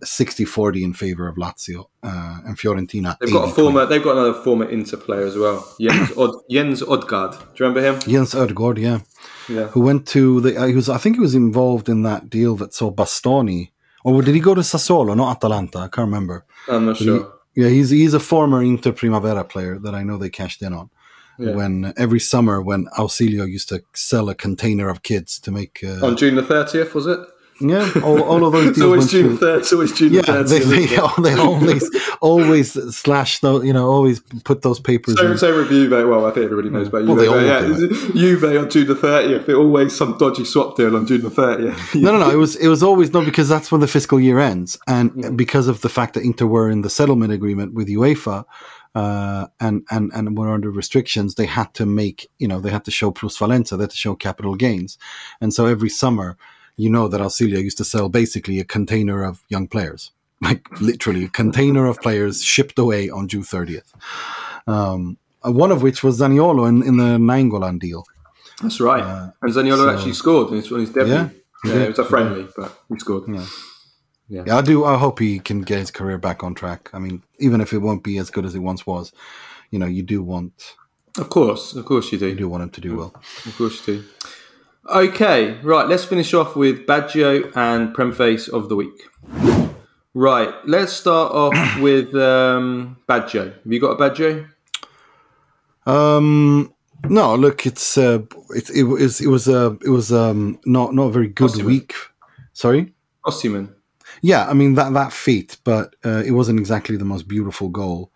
C: 60-40 in favor of Lazio uh, and Fiorentina.
B: they've got a
C: 80-20.
B: former. They've got another former Inter player as well. Jens, Od, Jens Odgaard. Do you remember him?
C: Jens Odgaard, yeah,
B: Yeah.
C: who went to the. Uh, he was, I think, he was involved in that deal that saw Bastoni, or did he go to Sassuolo, not Atalanta? I can't remember.
B: I'm not sure.
C: Yeah, he's he's a former Inter Primavera player that I know they cashed in on.
B: Yeah.
C: When every summer, when Ausilio used to sell a container of kids to make, uh,
B: On June the 30th, was it?
C: Yeah, all, all of those
B: It's
C: deals
B: always
C: went
B: June
C: through.
B: 30th. It's June
C: Yeah,
B: the 30th.
C: they, they, they always always slash those, you know, always put those papers.
B: Same,
C: in.
B: same with Juve. Well, I think everybody knows about
C: Well,
B: Juve.
C: do
B: yeah, Juve on June the 30th. It always some dodgy swap deal on June the 30th.
C: No, no, no. It was it was always no because that's when the fiscal year ends, and
B: Mm-hmm.
C: because of the fact that Inter were in the settlement agreement with UEFA, uh, and and and were under restrictions, they had to make you know they had to show plusvalenza, they had to show capital gains, and so every summer, you know that Ausilio used to sell basically a container of young players, like literally a container of players shipped away on June thirtieth. Um, uh, one of which was Zaniolo in, in the Nainggolan deal.
B: That's right. and Zaniolo
C: so-
B: actually scored in his, on his debut.
C: Yeah,
B: Yeah,
C: did.
B: it was a friendly, but he scored.
C: Yeah, I do. I hope he can get his career back on track. I mean, even if it won't be as good as it once was, you know, you do want
B: Of course, of course you do.
C: you do want him to do well.
B: Of course you do. Okay, right. Let's finish off with Baggio and Premface of the week. Right, let's start off with um, Baggio. Have you got a Baggio?
C: Um, no, look, it's uh, it, it was it was uh, it was um not not a very good week. Sorry.
B: Osimhen.
C: Yeah, I mean that that feat, but uh, it wasn't exactly the most beautiful goal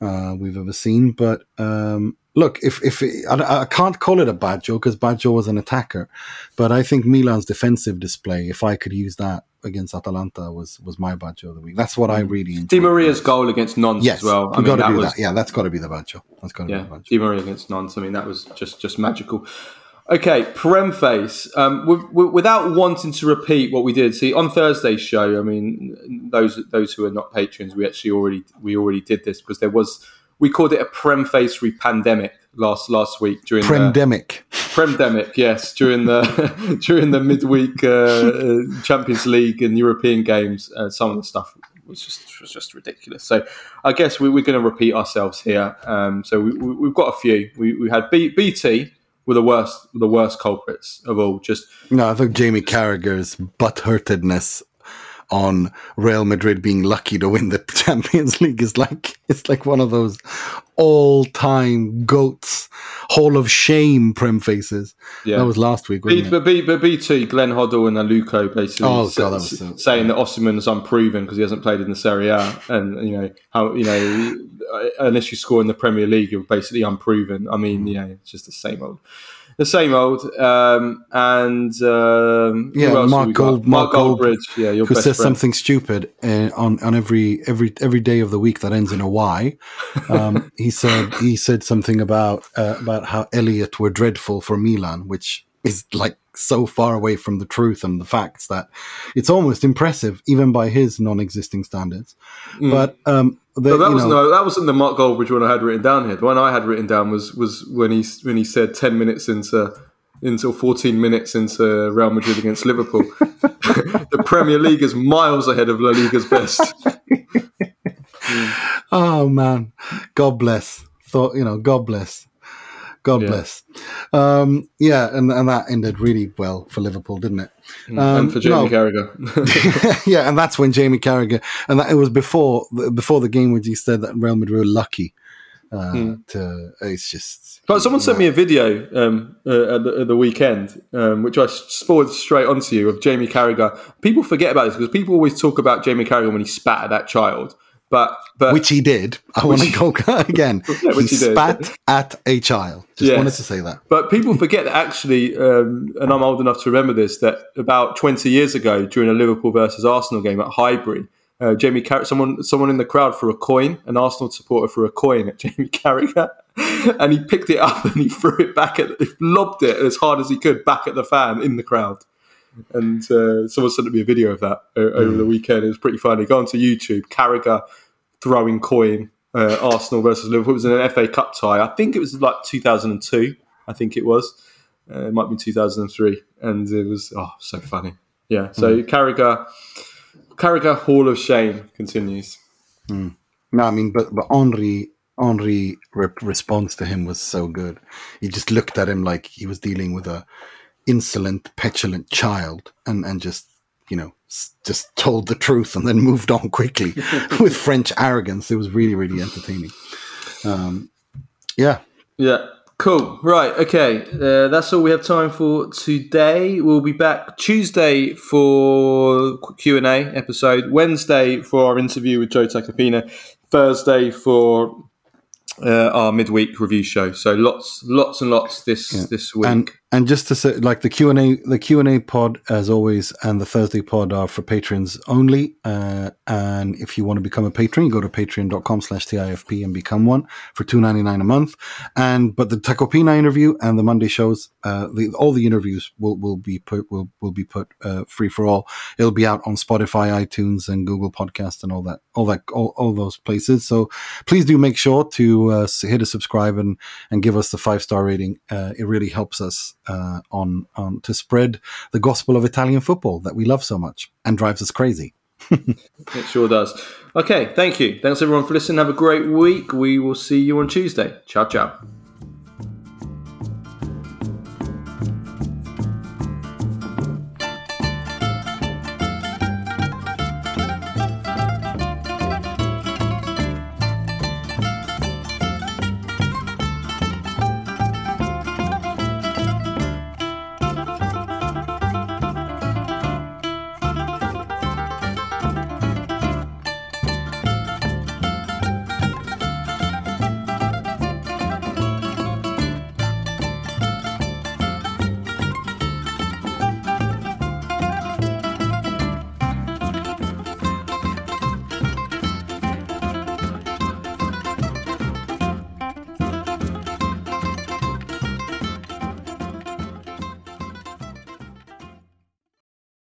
C: uh, we've ever seen. But um, look, if if it, I, I can't call it a bad Baggio because bad Baggio was an attacker, but I think Milan's defensive display, if I could use that against Atalanta, was was my Baggio of the week. That's what I really enjoyed.
B: Di Maria's goal against Nantes
C: Yes,
B: as well.
C: you got to
B: that was
C: that. Yeah, that's got to be the bad Baggio. That's got to
B: yeah,
C: be the bad Baggio.
B: Di Maria against Nantes. I mean, that was just just magical. Okay, Premface. Um, w- w- without wanting to repeat what we did, see on Thursday's show. I mean, those those who are not patrons, we actually already we already did this because there was we called it a Premface pandemic last last week during the,
C: Premdemic.
B: Premdemic, yes, during the during the midweek uh, uh, Champions League and European games, uh, some of the stuff was just was just ridiculous. So I guess we, we're going to repeat ourselves here. Um, so we, we, we've got a few. We, we had B, BT were the worst the worst culprits of all. Just
C: No, I think Jamie Carragher's butthurtedness on Real Madrid being lucky to win the Champions League is like it's like one of those all time goats Hall of Shame Prem faces.
B: Yeah.
C: That was last week,
B: B, but, B, but B2, Glenn Hoddle and Aluko basically
C: Oh,
B: s-
C: God, that was so-
B: saying that Osimhen's unproven because he hasn't played in the Serie A, and you know how you know unless you score in the Premier League, you're basically unproven. I mean, mm. yeah, it's just the same old, the same old. Um, and um,
C: Yeah, Mark? Gold-
B: Mark
C: Mark Gold-
B: Goldbridge, yeah, your
C: Who says
B: friend.
C: something stupid uh, on on every every every day of the week that ends in a Y? Um, he said he said something about uh, about how Elliott were dreadful for Milan, which is like so far away from the truth and the facts that it's almost impressive, even by his non-existing standards. But um, the,
B: Mm. But that was
C: know,
B: no, that wasn't the Mark Goldbridge one I had written down here. The one I had written down was was when he when he said ten minutes into into fourteen minutes into Real Madrid against Liverpool. the Premier League is miles ahead of La Liga's best.
C: Oh man, God bless. Thought you know, God bless. God
B: Yeah.
C: bless. Um, yeah, and, and that ended really well for Liverpool, didn't it? Um,
B: and for Jamie
C: no.
B: Carragher.
C: yeah, and that's when Jamie Carragher, and that it was before before the game when he said that Real Madrid were lucky. Uh, To it's just
B: But someone sent me a video um, uh, at, the, at the weekend, um, which I forwarded straight onto you of Jamie Carragher. People forget about this because people always talk about Jamie Carragher when he spat at that child, but but
C: which he did. I want to go again.
B: Yeah,
C: he
B: he
C: spat at a child. Just
B: Yes.
C: wanted to say that.
B: But people forget that actually, um, and I'm old enough to remember this, that about 20 years ago during a Liverpool versus Arsenal game at Highbury, uh, Jamie Carragher, someone, someone in the crowd for a coin, an Arsenal supporter for a coin at Jamie Carragher, and he picked it up and he threw it back at, he lobbed it as hard as he could back at the fan in the crowd. And uh, someone sent me a video of that uh, over the weekend. It was pretty funny. Go onto YouTube, Carragher throwing coin, uh, Arsenal versus Liverpool. It was in an FA Cup tie. I think it was like 2002. I think it was. Uh, it might be 2003, and it was oh so funny. Yeah. So Carragher, Carragher Hall of Shame continues.
C: No, I mean, but but Henry Henry re- response to him was so good. He just looked at him like he was dealing with a insolent, petulant child, and and just you know just told the truth and then moved on quickly with French arrogance. It was really really entertaining. Um, yeah,
B: Yeah. Cool. Right. Okay. Uh, that's all we have time for today. We'll be back Tuesday for Q and A episode. Wednesday for our interview with Joe Tacopina. Thursday for uh, our midweek review show. So lots, lots and lots this this week.
C: and and just to say, like the Q and A, the Q and A pod as always, and the Thursday pod are for patrons only. Uh, and if you want to become a patron, go to patreon.com/slash tifp and become one for two ninety nine a month. And but the Tacopina interview and the Monday shows, uh, the, all the interviews will will be put will will be put uh, free for all. It'll be out on Spotify, iTunes, and Google Podcast, and all that, all that, all, all those places. So please do make sure to uh, hit a subscribe and and give us the five star rating. Uh, it really helps us uh, on on to spread the gospel of Italian football that we love so much and drives us crazy.
B: It sure does. Okay. Thank you. Thanks everyone for listening. Have a great week. We will see you on Tuesday. Ciao, ciao.